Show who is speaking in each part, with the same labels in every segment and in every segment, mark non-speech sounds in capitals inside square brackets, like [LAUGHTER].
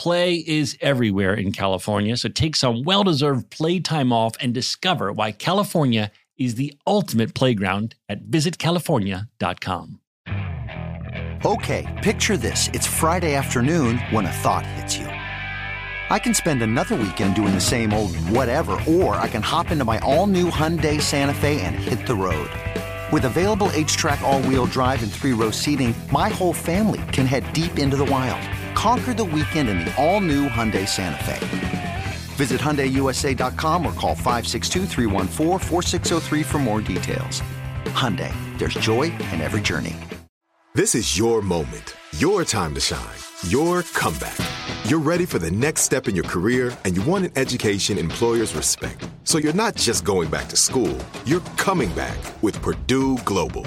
Speaker 1: Play is everywhere in California, so take some well deserved playtime off and discover why California is the ultimate playground at visitcalifornia.com.
Speaker 2: Okay, picture this. It's Friday afternoon when a thought hits you. I can spend another weekend doing the same old whatever, or I can hop into my all new Hyundai Santa Fe and hit the road. With available HTRAC, all wheel drive, and three row seating, my whole family can head deep into the wild. Conquer the weekend in the all new Hyundai Santa Fe. Visit HyundaiUSA.com or call 562 for more details. Hyundai, there's joy in every journey.
Speaker 3: This is your moment, your time to shine, your comeback. You're ready for the next step in your career and you want an education employers respect. So you're not just going back to school, you're coming back with Purdue Global.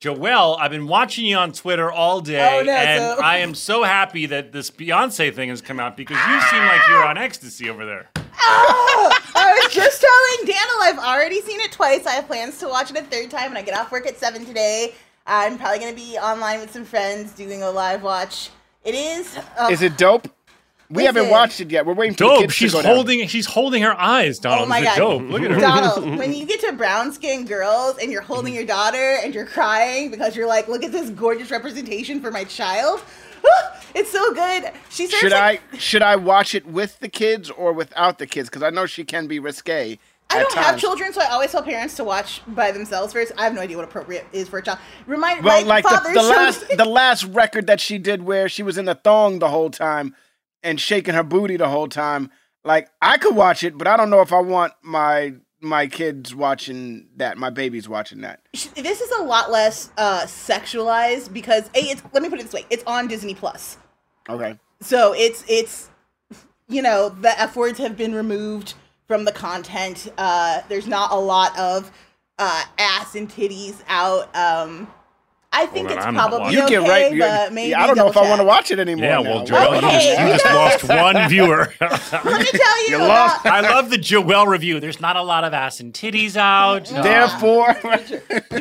Speaker 4: Joelle, I've been watching you on Twitter all day,
Speaker 5: Oh, no,
Speaker 4: and
Speaker 5: so-
Speaker 4: I am so happy that this Beyonce thing has come out because you seem like you're on ecstasy over there.
Speaker 5: I was just telling Daniel I've already seen it twice. I have plans to watch it a third time when I get off work at seven today. I'm probably gonna be online with some friends doing a live watch. It is. Uh,
Speaker 6: Is it dope? We haven't
Speaker 5: Listen.
Speaker 6: watched it yet. We're waiting for the
Speaker 4: Dope.
Speaker 6: kids
Speaker 4: She's
Speaker 6: to go down.
Speaker 4: holding. She's holding her eyes, Donald.
Speaker 5: Oh my god,
Speaker 4: dope. Look at her.
Speaker 5: Donald! [LAUGHS] When you get to brown skinned girls and you're holding your daughter and you're crying because you're like, "Look at this gorgeous representation for my child," [GASPS] it's so good. She serves
Speaker 6: Should
Speaker 5: like,
Speaker 6: I should I watch it with the kids or without the kids? Because I know she can be risque.
Speaker 5: I don't have children, so I always tell parents to watch by themselves first. I have no idea what appropriate is for a child. Remind
Speaker 6: Well,
Speaker 5: my
Speaker 6: like the, the last the last record that she did where she was in the thong the whole time and shaking her booty the whole time. Like I could watch it, but I don't know if I want my my kids watching that, my babies watching that.
Speaker 5: this is a lot less uh, sexualized because a it's let me put it this way it's on disney plus
Speaker 6: Okay.
Speaker 5: so it's it's you know the f words have been removed from the content uh there's not a lot of uh ass and titties out um i think
Speaker 4: then
Speaker 5: it's
Speaker 4: I'm
Speaker 5: probably
Speaker 6: You
Speaker 5: okay
Speaker 6: get right.
Speaker 5: but maybe
Speaker 6: I don't know if I want to watch it anymore.
Speaker 4: Yeah,
Speaker 6: now.
Speaker 4: well, Joelle, you, just,
Speaker 5: Okay.
Speaker 4: you just lost [LAUGHS] one viewer. [LAUGHS]
Speaker 5: let me tell you,
Speaker 6: You lost.
Speaker 5: about- [LAUGHS]
Speaker 4: I love the Joelle review. There's not a lot of ass and titties out.
Speaker 6: Therefore,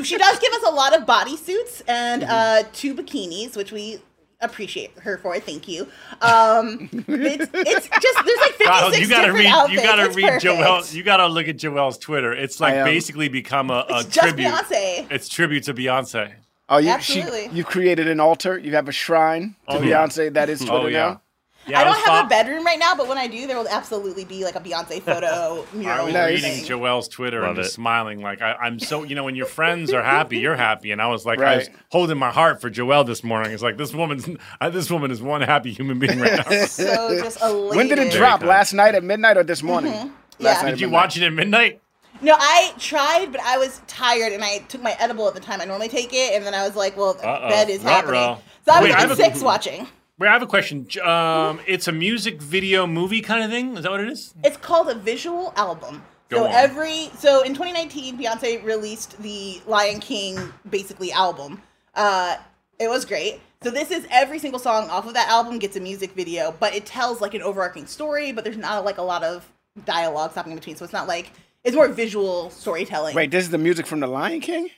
Speaker 5: she does give us a lot of bodysuits and uh, two bikinis, which we appreciate her for. Thank you. Um, it's, it's just there's like 56
Speaker 4: Donald, you gotta
Speaker 5: different
Speaker 4: read.
Speaker 5: outfits.
Speaker 4: You gotta
Speaker 5: It's
Speaker 4: read
Speaker 5: perfect.
Speaker 4: Joelle. You gotta look at Joelle's Twitter. It's like basically become a, a
Speaker 5: It's just
Speaker 4: tribute.
Speaker 5: Beyonce.
Speaker 4: It's tribute to Beyonce.
Speaker 6: Oh, you
Speaker 5: Absolutely.
Speaker 6: she, you created an altar. You have a shrine to
Speaker 4: Oh, yeah.
Speaker 6: Beyonce. That is Twitter
Speaker 4: Oh yeah.
Speaker 6: now.
Speaker 4: Yeah,
Speaker 5: I don't have
Speaker 4: fo-
Speaker 5: a bedroom right now, but when I do, there will absolutely be like a Beyonce photo [LAUGHS]
Speaker 4: I
Speaker 5: mural.
Speaker 4: was
Speaker 6: Nice.
Speaker 4: reading. Joelle's Twitter
Speaker 1: Love
Speaker 4: and just
Speaker 1: it.
Speaker 4: smiling like I, I'm so you know when your friends are happy you're happy and I was like I was holding my heart for Joelle this morning. It's like this woman's uh, this woman is one happy human being right now. [LAUGHS]
Speaker 5: So just [LAUGHS] elated.
Speaker 6: When did it drop? Last night at midnight or this morning?
Speaker 5: Mm-hmm. Yeah.
Speaker 6: night
Speaker 4: Did you
Speaker 6: midnight.
Speaker 4: watch it at midnight?
Speaker 5: No, I tried, but I was tired, and I took my edible at the time I normally take it, and then I was like, "Well,
Speaker 4: Uh-oh.
Speaker 5: bed is
Speaker 4: Ruh-roh.
Speaker 5: happening." So I was
Speaker 4: Wait, I
Speaker 5: up
Speaker 4: have
Speaker 5: at
Speaker 4: a-
Speaker 5: six watching.
Speaker 4: Wait, I have a question. J- Um, it's a music video movie kind of thing. Is that what it is?
Speaker 5: It's called a visual album.
Speaker 4: Go
Speaker 5: so
Speaker 4: on.
Speaker 5: every so in 2019, Beyonce released the Lion King basically album. Uh, it was great. So this is every single song off of that album gets a music video, but it tells like an overarching story. But there's not like a lot of dialogue stopping in between, so it's not like it's more visual storytelling.
Speaker 6: Wait, this is the music from The Lion King?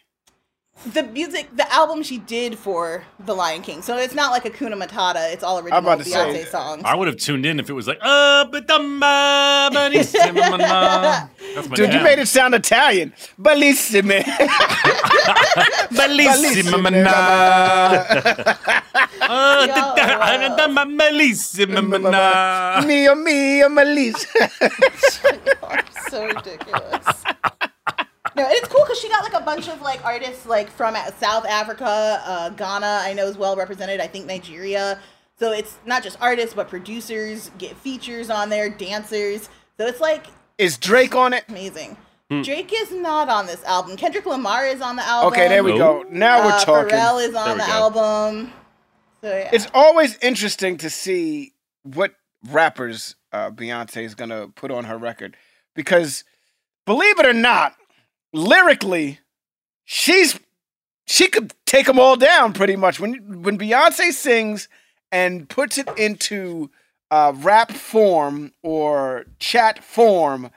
Speaker 5: the music, the album she did for The Lion King. So it's not like a Kuna Matata. It's all original
Speaker 6: about to
Speaker 5: Beyonce
Speaker 6: say,
Speaker 5: songs.
Speaker 4: I would have tuned in if it was like, uh, but That's my
Speaker 6: Dude, you
Speaker 4: jam.
Speaker 6: made it sound Italian. Bellissime. [LAUGHS]
Speaker 4: Bellissima. Uh, da- Bellissima.
Speaker 6: mia, mia, Melissa. [LAUGHS]
Speaker 5: so ridiculous. No, and it's cool because she got like a bunch of like artists like from South Africa, uh, Ghana. I know is well represented. I think Nigeria. So it's not just artists, but producers get features on there, dancers. So it's like
Speaker 6: Is Drake on it?
Speaker 5: amazing. Drake is not on this album. Kendrick Lamar is on the album.
Speaker 6: Okay, there we go. Now we're
Speaker 5: Uh,
Speaker 6: talking.
Speaker 5: Pharrell is on the
Speaker 4: go.
Speaker 5: album. So yeah.
Speaker 6: It's always interesting to see what rappers uh, Beyonce is gonna put on her record because, believe it or not, lyrically, she's she could take them all down pretty much. When when Beyonce sings and puts it into uh, rap form or chat form,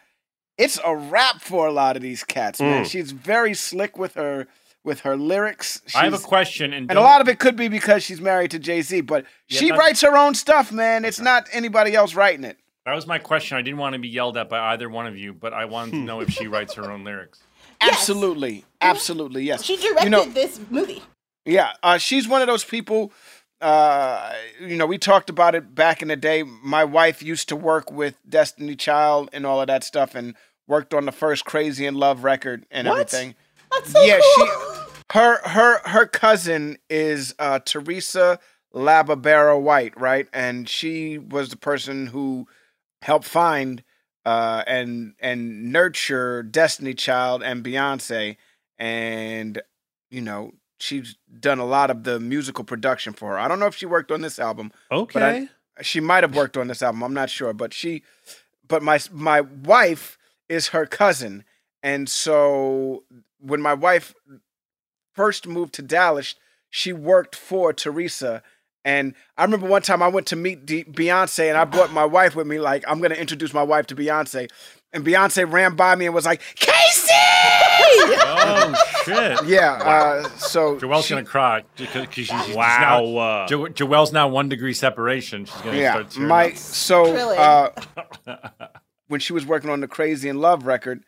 Speaker 6: it's a rap for a lot of these cats. Man,
Speaker 7: Mm.
Speaker 6: she's very slick with her with her lyrics.
Speaker 4: I have a question, and,
Speaker 6: and a lot of it could be because she's married to Jay Z, but
Speaker 4: Yeah,
Speaker 6: she writes her own stuff, man. It's not anybody else writing it.
Speaker 4: That was my question. I didn't want to be yelled at by either one of you, but I wanted to know if she writes her own lyrics. [LAUGHS]
Speaker 5: Yes.
Speaker 6: Absolutely, absolutely, yes.
Speaker 5: she directed
Speaker 6: you know,
Speaker 5: this movie.
Speaker 6: yeah, uh, she's one of those people. Uh, you know, we talked about it back in the day. My wife used to work with Destiny Child and all of that stuff, and worked on the first Crazy in Love record and
Speaker 5: What?
Speaker 6: everything.
Speaker 5: That's so
Speaker 6: yeah,
Speaker 5: cool.
Speaker 6: she her her her cousin is uh Teresa LaBarbera Whites, right? And she was the person who helped find uh and and nurture Destiny Child and Beyonce and you know, she's done a lot of the musical production for her. I don't know if she worked on this album.
Speaker 7: Okay.
Speaker 6: She might have worked on this album. I'm not sure, but she but my my wife is her cousin. And so when my wife first moved to Dallas, she worked for Teresa. And I remember one time I went to meet D- Beyonce and I brought my wife with me, like, I'm going to introduce my wife to Beyonce. And Beyonce ran by me and was like, Casey!
Speaker 4: Oh shit! [LAUGHS]
Speaker 6: Yeah. Uh, so
Speaker 4: Joelle's
Speaker 6: she-
Speaker 4: gonna cry because she's, she's
Speaker 7: Wow.
Speaker 4: Now,
Speaker 7: uh,
Speaker 4: jo- Joelle's now one degree separation. She's gonna
Speaker 6: yeah,
Speaker 4: start tearing
Speaker 6: my
Speaker 4: up.
Speaker 6: so
Speaker 5: Really?
Speaker 6: uh, [LAUGHS] when she was working on the Crazy in Love record,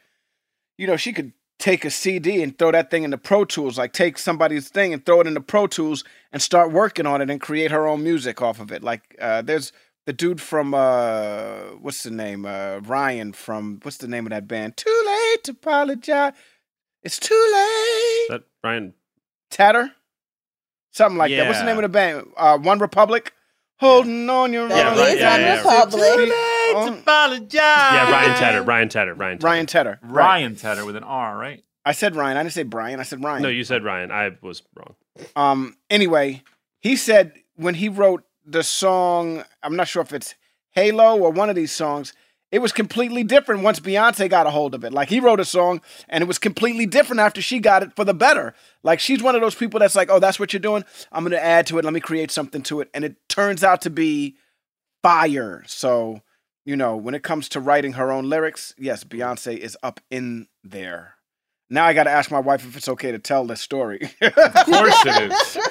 Speaker 6: you know, she could take a CD and throw that thing into Pro Tools, like take somebody's thing and throw it into Pro Tools and start working on it and create her own music off of it. Like uh, there's the dude from uh, what's the name? Uh, Ryan from what's the name of that band? Too late to apologize. It's too late.
Speaker 7: Is that Ryan.
Speaker 6: Tatter, something like that. What's the name of the band? Uh, OneRepublic. Holding on your
Speaker 5: That
Speaker 7: Yeah,
Speaker 5: is
Speaker 7: right, yeah, yeah, yeah.
Speaker 5: Republic.
Speaker 4: Apologize.
Speaker 7: Yeah, Ryan Tedder. Ryan Tedder. Ryan. Tedder.
Speaker 6: Ryan Tedder. Right.
Speaker 4: Ryan Tedder with an R, right?
Speaker 6: I said Ryan. I didn't say Brian. I said Ryan.
Speaker 7: No, you said Ryan. I was wrong.
Speaker 6: Um. Anyway, he said when he wrote the song, I'm not sure if it's Halo or one of these songs. It was completely different once Beyonce got a hold of it. Like he wrote a song and it was completely different after she got it for the better. Like she's one of those people that's like, "Oh, that's what you're doing. I'm going to add to it. Let me create something to it." And it turns out to be fire. So, you know, when it comes to writing her own lyrics, yes, Beyonce is up in there. Now I got to ask my wife if it's okay to tell this story.
Speaker 4: Of course it is. [LAUGHS]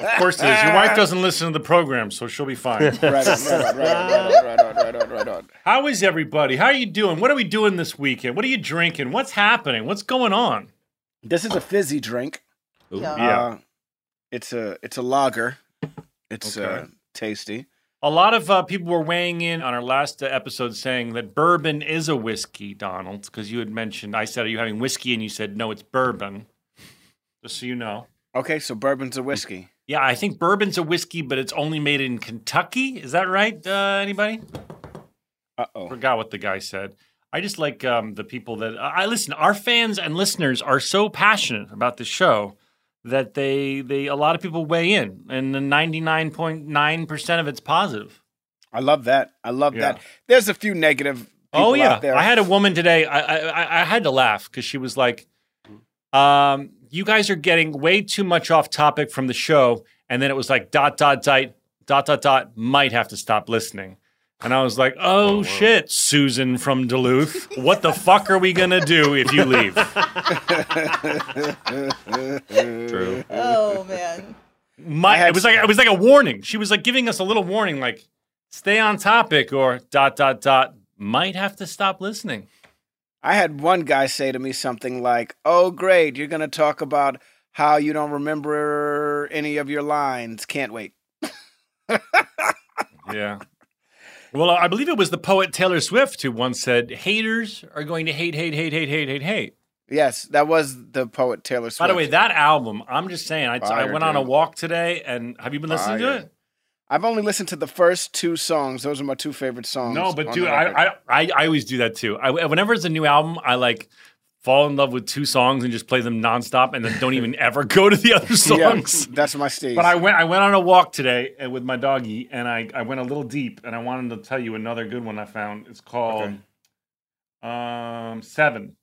Speaker 4: Of course it is. Your wife doesn't listen to the program, so she'll be fine.
Speaker 6: right on, right on, right on, right on, right right on, right on.
Speaker 4: How is everybody? How are you doing? What are we doing this weekend? What are you drinking? What's happening? What's going on?
Speaker 6: This is a fizzy drink.
Speaker 5: Yeah.
Speaker 6: Uh, it's a it's a lager. It's uh, tasty.
Speaker 4: A lot of uh, people were weighing in on our last episode saying that bourbon is a whiskey, Donald, because you had mentioned, I said, Are you having whiskey? And you said, No, it's bourbon. Just so you know.
Speaker 6: Okay, so bourbon's a whiskey.
Speaker 4: Yeah, I think bourbon's a whiskey, but it's only made in Kentucky. Is that right? Uh, anybody?
Speaker 6: Uh oh.
Speaker 4: Forgot what the guy said. I just like um, the people that I listen. Our fans and listeners are so passionate about the show that they they a lot of people weigh in, and the ninety nine point nine percent of it's positive.
Speaker 6: I love that. I love
Speaker 4: Yeah.
Speaker 6: that. There's a few negative. People
Speaker 4: oh yeah,
Speaker 6: out there.
Speaker 4: I had a woman today. I I, I- I had to laugh because she was like, um, "You guys are getting way too much off topic from the show," and then it was like dot dot dot dot dot dot might have to stop listening. And I was like, oh, shit, Susan from Duluth. What the fuck are we going to do if you leave?
Speaker 7: True.
Speaker 5: Oh man.
Speaker 4: My,
Speaker 6: had
Speaker 4: it was like it was like a warning. She was like giving us a little warning, like stay on topic or dot dot dot. Might have to stop listening.
Speaker 6: I had one guy say to me something like, "Oh, great, you're going to talk about how you don't remember any of your lines. Can't wait." [LAUGHS]
Speaker 4: Yeah. Well, I believe it was the poet Taylor Swift who once said, "Haters are going to hate, hate, hate, hate, hate, hate, hate."
Speaker 6: Yes, that was the poet Taylor Swift.
Speaker 4: By the way, that album, I'm just saying, I, I
Speaker 6: Fire,
Speaker 4: went on a walk today, and have you been listening to it?
Speaker 6: I've only listened to the first two songs. Those are my two favorite songs.
Speaker 4: No, but dude, I, I, I I always do that too. I, whenever it's a new album, I like fall in love with two songs and just play them nonstop, and then don't even [LAUGHS] ever go to the other
Speaker 6: Yeah,
Speaker 4: songs.
Speaker 6: that's my stage.
Speaker 4: But I went I went on a walk today uh, with my doggy, and I, I went a little deep, and I wanted to tell you another good one I found. It's called um Seven.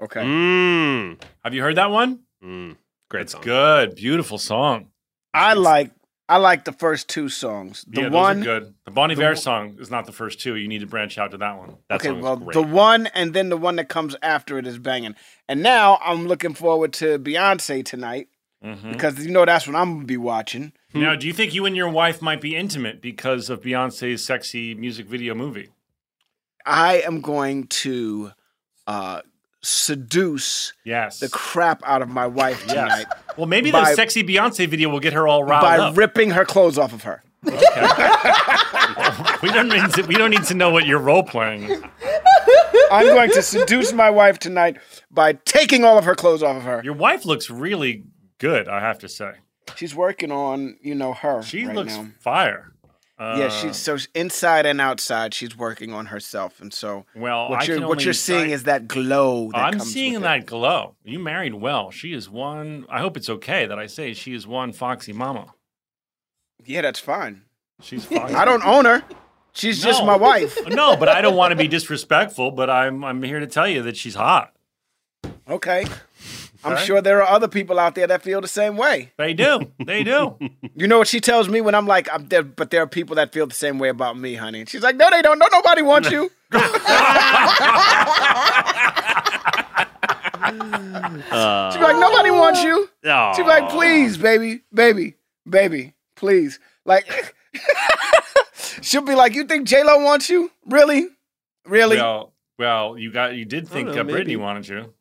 Speaker 6: okay.
Speaker 7: Mmm.
Speaker 4: Have you heard that one?
Speaker 7: Mm. Great
Speaker 4: It's
Speaker 7: song.
Speaker 4: good, beautiful song.
Speaker 6: I like I like the first two songs. The
Speaker 4: yeah,
Speaker 6: one,
Speaker 4: good. The Bon Iver song is not the first two. You need to branch out to that one. That
Speaker 6: okay, well, the one and then the one that comes after it is banging. And now I'm looking forward to Beyonce tonight
Speaker 4: Mhm.
Speaker 6: because you know that's what I'm gonna be watching.
Speaker 4: Now, do you think you and your wife might be intimate because of Beyonce's sexy music video movie?
Speaker 6: I am going to uh, seduce
Speaker 4: Yes.
Speaker 6: the crap out of my wife
Speaker 4: yes.
Speaker 6: tonight
Speaker 4: Well, maybe
Speaker 6: By-
Speaker 4: the sexy Beyonce video will get her all riled
Speaker 6: by
Speaker 4: up.
Speaker 6: ripping her clothes off of her. [LAUGHS]
Speaker 4: we don't need to, we don't need to know what you're role playing.
Speaker 6: I'm going to seduce my wife tonight by taking all of her clothes off of her.
Speaker 4: Your wife looks really good, I have to say.
Speaker 6: She's working on, you know, her.
Speaker 4: She
Speaker 6: right
Speaker 4: looks
Speaker 6: now.
Speaker 4: fire. Uh,
Speaker 6: yeah, she's so inside and outside. She's working on herself, and so
Speaker 4: well.
Speaker 6: what
Speaker 4: I
Speaker 6: you're what
Speaker 4: only-
Speaker 6: you're seeing
Speaker 4: I-
Speaker 6: is that glow. That
Speaker 4: I'm seeing that
Speaker 6: It.
Speaker 4: glow. You married well. She is one. I hope it's okay that I say she is one foxy mama.
Speaker 6: Yeah, that's fine.
Speaker 4: She's [LAUGHS] foxy.
Speaker 6: I don't own her. She's just my wife. [LAUGHS]
Speaker 4: no, but I don't want to be disrespectful. But I'm I'm here to tell you that she's hot.
Speaker 6: Okay. I'm
Speaker 4: Okay.
Speaker 6: sure there are other people out there that feel the same way.
Speaker 4: They do. They do. [LAUGHS]
Speaker 6: You know what she tells me when I'm like, I'm there, but there are people that feel the same way about me, honey. And she's like, no, they don't. No, nobody wants you. [LAUGHS]
Speaker 7: Uh,
Speaker 6: She's like, nobody wants you.
Speaker 7: aw.
Speaker 6: She's like, please, baby, baby, baby, please. Like, [LAUGHS] she'll be like, you think J Lo wants you? Really, really?
Speaker 4: Well, well, you got you did think
Speaker 7: know,
Speaker 4: uh, Brittany wanted you.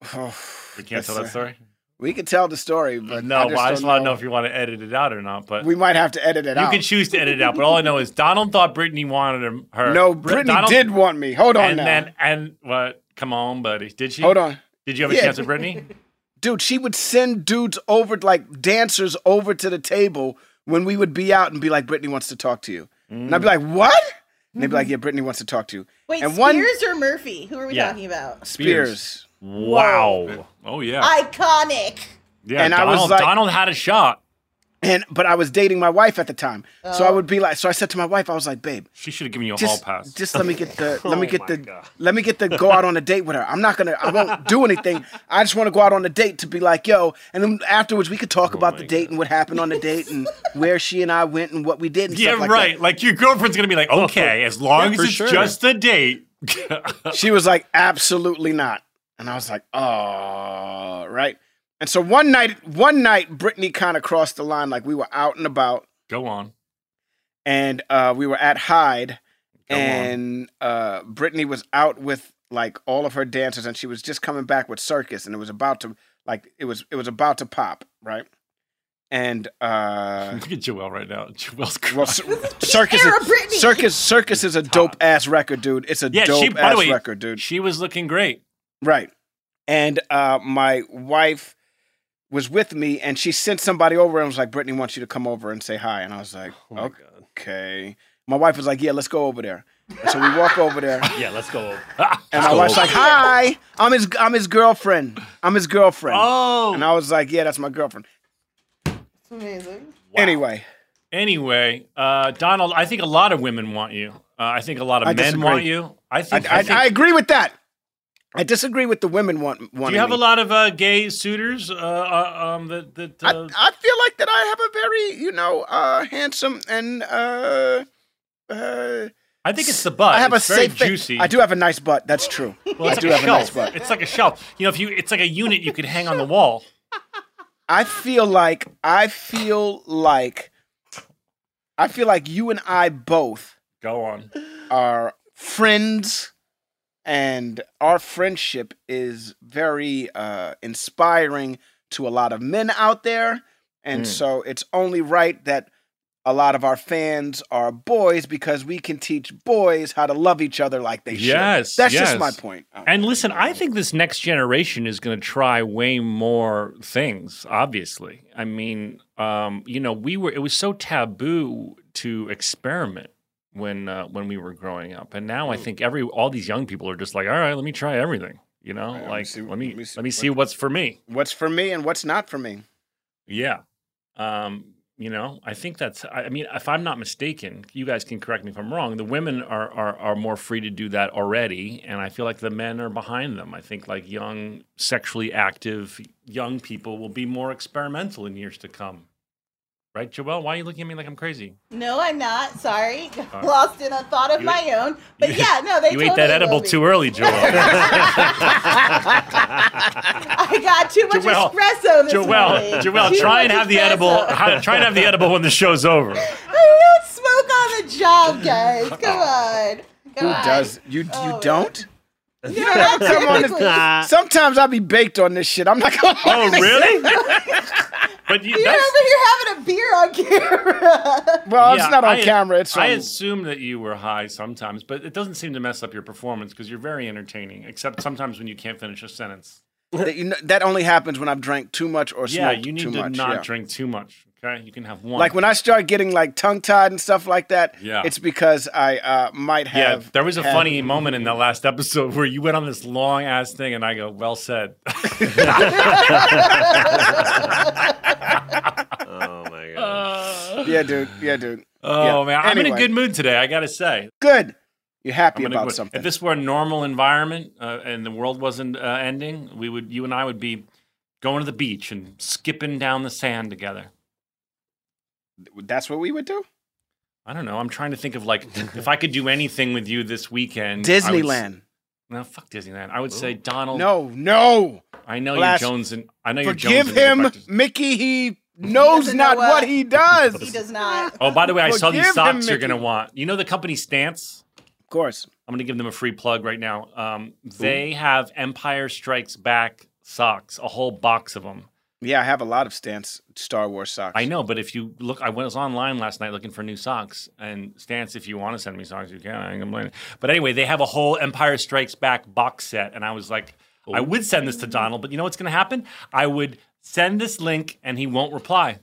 Speaker 4: [SIGHS] We can't tell that
Speaker 6: uh,
Speaker 4: story.
Speaker 6: We can tell the story, but
Speaker 4: no, I just
Speaker 6: don't
Speaker 4: want to know if you want to edit it out or not. But
Speaker 6: we might have to edit it
Speaker 4: you
Speaker 6: out.
Speaker 4: You can choose to edit it out. But all I know is Donald thought Brittany wanted her.
Speaker 6: no, Brittany
Speaker 4: Donald-
Speaker 6: did want me. Hold on
Speaker 4: and
Speaker 6: now.
Speaker 4: then and what? Come on, buddy. Did she?
Speaker 6: Hold on.
Speaker 4: Did you have a
Speaker 6: Yeah.
Speaker 4: chance with Brittany? [LAUGHS]
Speaker 6: Dude, she would send dudes over, like dancers over to the table when we would be out and be like, Brittany wants to talk to you. And I'd be like, what? And they'd be like, mm-hmm. yeah, Brittany wants to talk to you.
Speaker 5: Wait,
Speaker 6: and
Speaker 5: Spears
Speaker 6: one
Speaker 5: or Murphy? Who are we
Speaker 4: Yeah.
Speaker 5: talking about?
Speaker 6: Spears.
Speaker 7: Wow.
Speaker 4: Oh yeah.
Speaker 5: Iconic.
Speaker 4: yeah.
Speaker 6: and I
Speaker 4: Donald,
Speaker 6: was like-
Speaker 4: Donald had a shot.
Speaker 6: And but I was dating my wife at the time. So I oh. would be like, so I said to my wife, I was like, babe,
Speaker 4: She should have given you a
Speaker 6: just,
Speaker 4: hall pass.
Speaker 6: just let me get the [LAUGHS] let me
Speaker 7: Oh
Speaker 6: get
Speaker 7: my
Speaker 6: the
Speaker 7: God.
Speaker 6: let me get the go out on a date with her. I'm not gonna I won't do anything. [LAUGHS] I just want to go out on a date to be like, yo, and then afterwards we could talk oh about the date and what happened on the date and [LAUGHS] where she and I went and what we did and
Speaker 4: yeah,
Speaker 6: stuff like
Speaker 4: right. Like your girlfriend's gonna be like, okay, as long
Speaker 7: Yeah,
Speaker 4: as it's
Speaker 7: sure.
Speaker 4: just a date.
Speaker 6: She was like, absolutely not. And I was like, oh, right. And so one night, one night, Brittany kind of crossed the line. Like we were out and about,
Speaker 4: Go on.
Speaker 6: and uh, we were at Hyde,
Speaker 4: Go on.
Speaker 6: and uh, Brittany was out with like all of her dancers, and she was just coming back with circus, and it was about to like it was it was about to pop, right? And uh, [LAUGHS]
Speaker 4: Look at Joelle right now. Joelle's crying.
Speaker 6: well, circus, is, circus, circus is a dope ass record, dude. It's a
Speaker 4: yeah,
Speaker 6: dope
Speaker 4: she. By
Speaker 6: ass
Speaker 4: the way,
Speaker 6: record, dude.
Speaker 4: she was looking great.
Speaker 6: Right. And uh, my wife was with me, and she sent somebody over and was like, "Brittany wants you to come over and say hi." And I was like,
Speaker 7: Oh my God.
Speaker 6: "Okay." My wife was like, "Yeah, let's go over there." And so we walk over there, [LAUGHS]
Speaker 7: Yeah, let's go. over. [LAUGHS]
Speaker 6: and my wife's like, "Hi, I'm his, I'm his girlfriend. I'm his girlfriend."
Speaker 4: Oh.
Speaker 6: And I was like, "Yeah, that's my girlfriend."
Speaker 5: Amazing.
Speaker 6: Anyway,
Speaker 4: Anyway, uh, Donald, I think a lot of women want you. Uh, I think a lot of
Speaker 6: I
Speaker 4: men
Speaker 6: disagree.
Speaker 4: want you. I
Speaker 6: I. I,
Speaker 4: I, think
Speaker 6: I agree with that. I disagree with the women want.
Speaker 4: do you have a lot of uh, gay suitors? Uh, uh, um, that that.
Speaker 6: I,
Speaker 4: Uh,
Speaker 6: I feel like that I have a very, you know, uh, handsome and uh, Uh,
Speaker 4: I think it's the butt.
Speaker 6: I have
Speaker 4: it's
Speaker 6: a
Speaker 4: very
Speaker 6: safe.
Speaker 4: juicy.
Speaker 6: I do have a nice butt. That's true. [LAUGHS]
Speaker 4: Well,
Speaker 6: I do
Speaker 4: like a
Speaker 6: have a nice
Speaker 4: shelf.
Speaker 6: butt.
Speaker 4: It's like a shelf. You know, if you, it's like a unit you could hang on the wall.
Speaker 6: I feel like I feel like I feel like you and I both
Speaker 4: Go on.
Speaker 6: are friends and our friendship is very uh inspiring to a lot of men out there and
Speaker 4: Mm.
Speaker 6: so it's only right that a lot of our fans are boys because we can teach boys how to love each other like they
Speaker 4: Yes,
Speaker 6: should. That's just my point. Uh,
Speaker 4: And listen, I think this next generation is going to try way more things. Obviously, I mean, um, you know, we were. It was so taboo to experiment when uh, when we were growing up, and now I
Speaker 6: Mm.
Speaker 4: think every all these young people are just like, all right, let me try everything. You know,
Speaker 6: Right, let me
Speaker 4: like
Speaker 6: see-
Speaker 4: let me
Speaker 6: let me see
Speaker 4: let me
Speaker 6: what-
Speaker 4: what's for me.
Speaker 6: What's for me and what's not for me.
Speaker 4: Yeah. Um, you know, I think that's, I I mean, if I'm not mistaken, you guys can correct me if I'm wrong, the women are, are, are more free to do that already. And I feel like the men are behind them. I think like young, sexually active young people will be more experimental in years to come. Right, Joelle? Why are you looking at me like I'm crazy?
Speaker 5: No, I'm not. Sorry.
Speaker 4: Uh, [LAUGHS]
Speaker 5: Lost in a thought of
Speaker 4: you-
Speaker 5: my own. [LAUGHS] But
Speaker 4: you-
Speaker 5: yeah, no, they
Speaker 4: you
Speaker 5: totally
Speaker 4: ate that edible too early, Joelle. [LAUGHS]
Speaker 5: I got too much
Speaker 4: Joelle,
Speaker 5: espresso this
Speaker 4: Joelle,
Speaker 5: morning.
Speaker 4: Joelle,
Speaker 5: Too
Speaker 4: try and
Speaker 5: much
Speaker 4: have the edible. Try and have the edible when the show's over.
Speaker 5: I don't smoke on the job, guys. Come on. Come
Speaker 6: Who
Speaker 5: on.
Speaker 6: does? You
Speaker 5: Oh,
Speaker 6: you
Speaker 5: man.
Speaker 6: don't?
Speaker 5: No, not
Speaker 6: Come on, this- sometimes I'll be baked on this shit. I'm not gonna.
Speaker 4: Oh, really? [LAUGHS] but you,
Speaker 5: You're
Speaker 4: that's,
Speaker 5: over here having a beer on camera.
Speaker 6: Well,
Speaker 4: Yeah,
Speaker 6: it's not on
Speaker 4: I-
Speaker 6: camera. It's
Speaker 4: I
Speaker 6: on.
Speaker 4: assume that you were high sometimes, but it doesn't seem to mess up your performance because you're very entertaining. Except sometimes when you can't finish a sentence.
Speaker 6: that, you know, that only happens when I've drank too much or
Speaker 4: yeah, you need to
Speaker 6: much.
Speaker 4: not
Speaker 6: yeah.
Speaker 4: drink too much. Okay, you can have one.
Speaker 6: Like when I start getting like tongue tied and stuff like that,
Speaker 4: Yeah.
Speaker 6: it's because I uh, might have.
Speaker 4: yeah, there was a
Speaker 6: had-
Speaker 4: funny moment in the last episode where you went on this long ass thing, and I go, "Well said." [LAUGHS] [LAUGHS]
Speaker 7: Oh my god.
Speaker 6: Yeah, dude. Yeah, dude.
Speaker 4: oh
Speaker 6: Yeah.
Speaker 4: man, I'm in a good mood today. I gotta say.
Speaker 6: Good. You're happy
Speaker 4: I'm in a
Speaker 6: about
Speaker 4: good-
Speaker 6: something.
Speaker 4: If this were a normal environment uh, and the world wasn't uh, ending, we would, you and I would be going to the beach and skipping down the sand together.
Speaker 6: That's what we would do.
Speaker 4: I don't know. I'm trying to think of like if I could do [LAUGHS] anything with you this weekend. I would s-
Speaker 6: Disneyland.
Speaker 4: No, fuck Disneyland. I would say Donald.
Speaker 6: No, no.
Speaker 4: I know
Speaker 6: Blast-
Speaker 4: you're Jones and I know you're Jones. and
Speaker 6: him,
Speaker 4: breakfast.
Speaker 6: Mickey. He knows
Speaker 5: doesn't know what-
Speaker 6: what he does.
Speaker 5: he does not. [LAUGHS]
Speaker 4: Oh, by the way, I saw these
Speaker 6: Forgive him,
Speaker 4: socks you're gonna want. You know the company Stance.
Speaker 6: Of course.
Speaker 4: I'm gonna give them a free plug right now. Um, they have Empire Strikes Back socks, a whole box of them.
Speaker 6: Yeah, I have a lot of Stance Star Wars socks.
Speaker 4: I know, but if you look, I was online last night looking for new socks. And Stance, if you want to send me socks, you can. I ain't complaining. But anyway, they have a whole Empire Strikes Back box set, and I was like, I would send this to Donald, but you know what's going to happen? I would send this link, and he won't reply.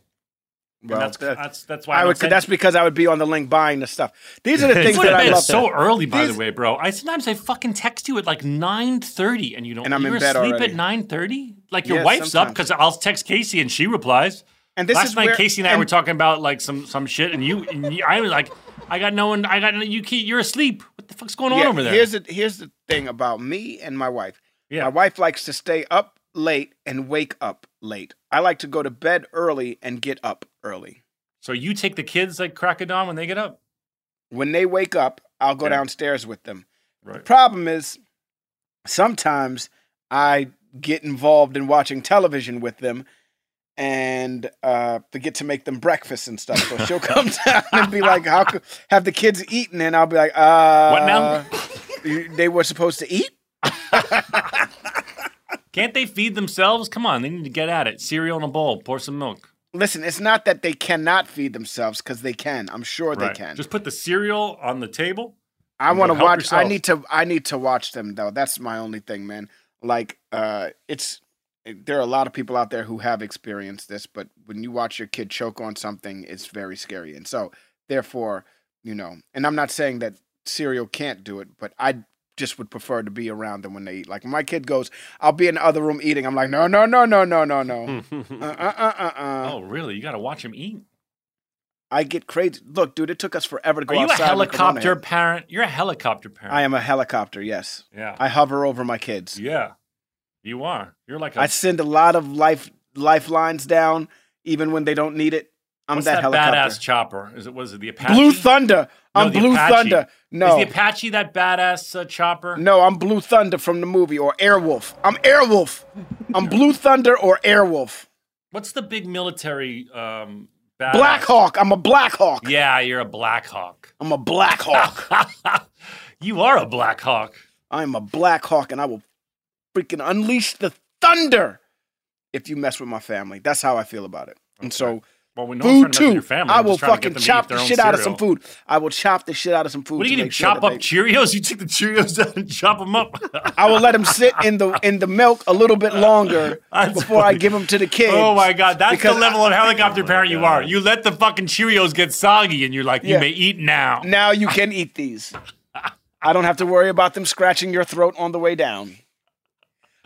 Speaker 6: Well,
Speaker 4: that's,
Speaker 6: that-
Speaker 4: that's that's why I,
Speaker 6: I would. That's because I would be on the link buying the stuff. These are the [LAUGHS] things
Speaker 4: would
Speaker 6: that
Speaker 4: have
Speaker 6: I
Speaker 4: been
Speaker 6: love.
Speaker 4: so early, by
Speaker 6: These-
Speaker 4: the way, bro. I sometimes I fucking text you at like nine thirty, and you don't.
Speaker 6: And I'm in bed
Speaker 4: asleep
Speaker 6: already.
Speaker 4: at nine thirty. Like your
Speaker 6: Yes,
Speaker 4: wife's up because I'll text Casey and she replies.
Speaker 6: And this
Speaker 4: Last night,
Speaker 6: where-
Speaker 4: Casey and I
Speaker 6: and-
Speaker 4: were talking about like some some shit, and you, and you I was like, I got no one. I got you. You're asleep. What the fuck's going on over there?
Speaker 6: Here's the here's the thing about me and my wife.
Speaker 4: Yeah.
Speaker 6: My wife likes to stay up late and wake up late. I like to go to bed early and get up early.
Speaker 4: so you take the kids like crack of dawn when they get up.
Speaker 6: When they wake up, I'll go
Speaker 4: Yeah.
Speaker 6: downstairs with them. The problem is sometimes I get involved in watching television with them and uh, forget to make them breakfast and stuff. So she'll [LAUGHS] come down and be like, "How could have the kids eaten?" And I'll be like, "Uh,
Speaker 4: What now?
Speaker 6: They were supposed to eat." [LAUGHS]
Speaker 4: Can't they feed themselves? Come on, they need to get at it. Cereal in a bowl, pour some milk.
Speaker 6: Listen, it's not that they cannot feed themselves because they can. I'm sure
Speaker 4: Right.
Speaker 6: they can.
Speaker 4: Just put the cereal on the table.
Speaker 6: I want to watch. I need to. I need to watch them though. That's my only thing, man. Like, uh, it's there are a lot of people out there who have experienced this, but when you watch your kid choke on something, it's very scary. And so, therefore, you know, and I'm not saying that cereal can't do it, but I just would prefer to be around them when they eat. Like my kid goes, I'll be in the other room eating. I'm like, no, no, no, no, no, no, no. uh, uh, uh, uh,
Speaker 4: oh, really? You got to watch them eat.
Speaker 6: I get crazy. Look, dude, it took us forever to go
Speaker 4: Are you a helicopter parent? You're a helicopter parent.
Speaker 6: I am a helicopter. Yes,
Speaker 4: Yeah.
Speaker 6: I hover over my kids.
Speaker 4: yeah. You are. You're like a.
Speaker 6: I send a lot of life lifelines down, even when they don't need it. I'm
Speaker 4: What's
Speaker 6: that,
Speaker 4: that,
Speaker 6: helicopter.
Speaker 4: badass chopper? Is it was it the Apache?
Speaker 6: Blue Thunder. I'm Blue
Speaker 4: Apache.
Speaker 6: Thunder. No,
Speaker 4: Is the Apache that badass uh, chopper?
Speaker 6: no, I'm Blue Thunder from the movie or Airwolf. I'm Airwolf. I'm [LAUGHS] Blue Thunder or Airwolf.
Speaker 4: What's the big military um, badass?
Speaker 6: Black Hawk. I'm a Black Hawk.
Speaker 4: Yeah, you're a Black Hawk.
Speaker 6: I'm a Black Hawk. [LAUGHS]
Speaker 4: you are a Black Hawk.
Speaker 6: I am a Black Hawk, and I will freaking unleash the thunder if you mess with my family. That's how I feel about it. And so,
Speaker 4: Well, we know
Speaker 6: food
Speaker 4: trying to mess with
Speaker 6: too.
Speaker 4: your family.
Speaker 6: I will
Speaker 4: just trying to get
Speaker 6: fucking chop the shit out of some food. I will chop the shit out of some food.
Speaker 4: What are you gonna do?
Speaker 6: sure
Speaker 4: Chop up
Speaker 6: they-
Speaker 4: Cheerios? You take the Cheerios down and chop them up.
Speaker 6: I will let them sit in the in the milk a little bit longer [LAUGHS] before I give them to the kids.
Speaker 4: oh my god, that's the level of helicopter
Speaker 7: Oh
Speaker 4: parent you are. You let the fucking Cheerios get soggy, and you're like, you may eat now.
Speaker 6: Now you can eat these. I don't have to worry about them scratching your throat on the way down.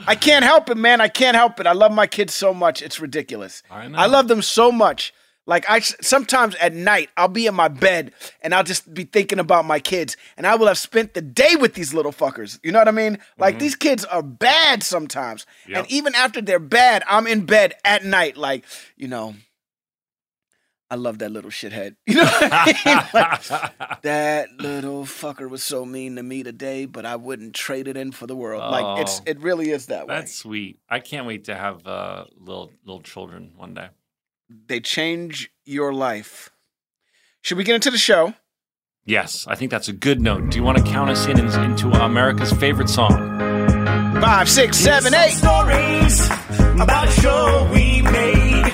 Speaker 6: I can't help it, man. I can't help it. I love my kids so much. It's ridiculous.
Speaker 4: I.
Speaker 6: I love them so much. Like I sometimes at night I'll be in my bed and I'll just be thinking about my kids and I will have spent the day with these little fuckers. You know what I mean? Like these kids are bad sometimes.
Speaker 4: Yep.
Speaker 6: And even after they're bad, I'm in bed at night like, you know, I love that little shithead. [LAUGHS] You know what I mean? [LAUGHS] Like, that little fucker was so mean to me today, but I wouldn't trade it in for the world. Like it's
Speaker 4: Oh.
Speaker 6: it really is that way.
Speaker 4: That's sweet. I can't wait to have uh, little little children one day.
Speaker 6: They change your life. Should we get into the show?
Speaker 4: Yes, I think that's a good note. Do you want to count us in into America's favorite song?
Speaker 6: Five, six, seven, eight.
Speaker 8: stories about a show we made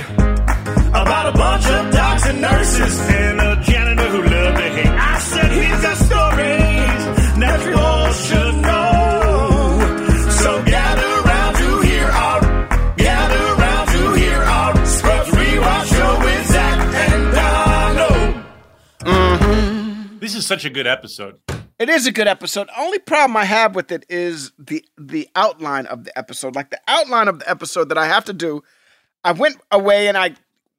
Speaker 8: about a bunch of docs and nurses and a janitor who loved to hate. I said, here's the
Speaker 4: such a good episode.
Speaker 6: It is a good episode. Only problem I have with it is the the outline of the episode. Like the outline of the episode that I have to do. I went away and I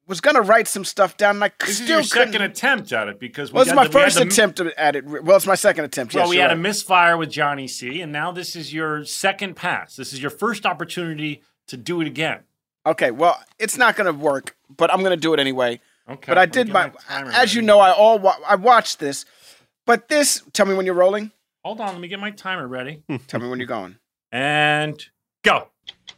Speaker 6: was gonna write some stuff down, and I
Speaker 4: This
Speaker 6: still
Speaker 4: is your
Speaker 6: couldn't.
Speaker 4: second attempt at it because we
Speaker 6: well, it's my
Speaker 4: the-
Speaker 6: first
Speaker 4: the-
Speaker 6: attempt at it. Well, it's my second attempt.
Speaker 4: Well,
Speaker 6: yes,
Speaker 4: we had a misfire with Johnny C, and now this is your second pass. This is your first opportunity to do it again.
Speaker 6: Okay, well, it's not going to work, but I'm going to do it anyway.
Speaker 4: Okay.
Speaker 6: But I did
Speaker 4: get
Speaker 6: my, as you know, I all wa- I watched this, but this. Tell me when you're rolling.
Speaker 4: Hold on, let me get my timer ready.
Speaker 6: Tell me when you're going.
Speaker 4: and go.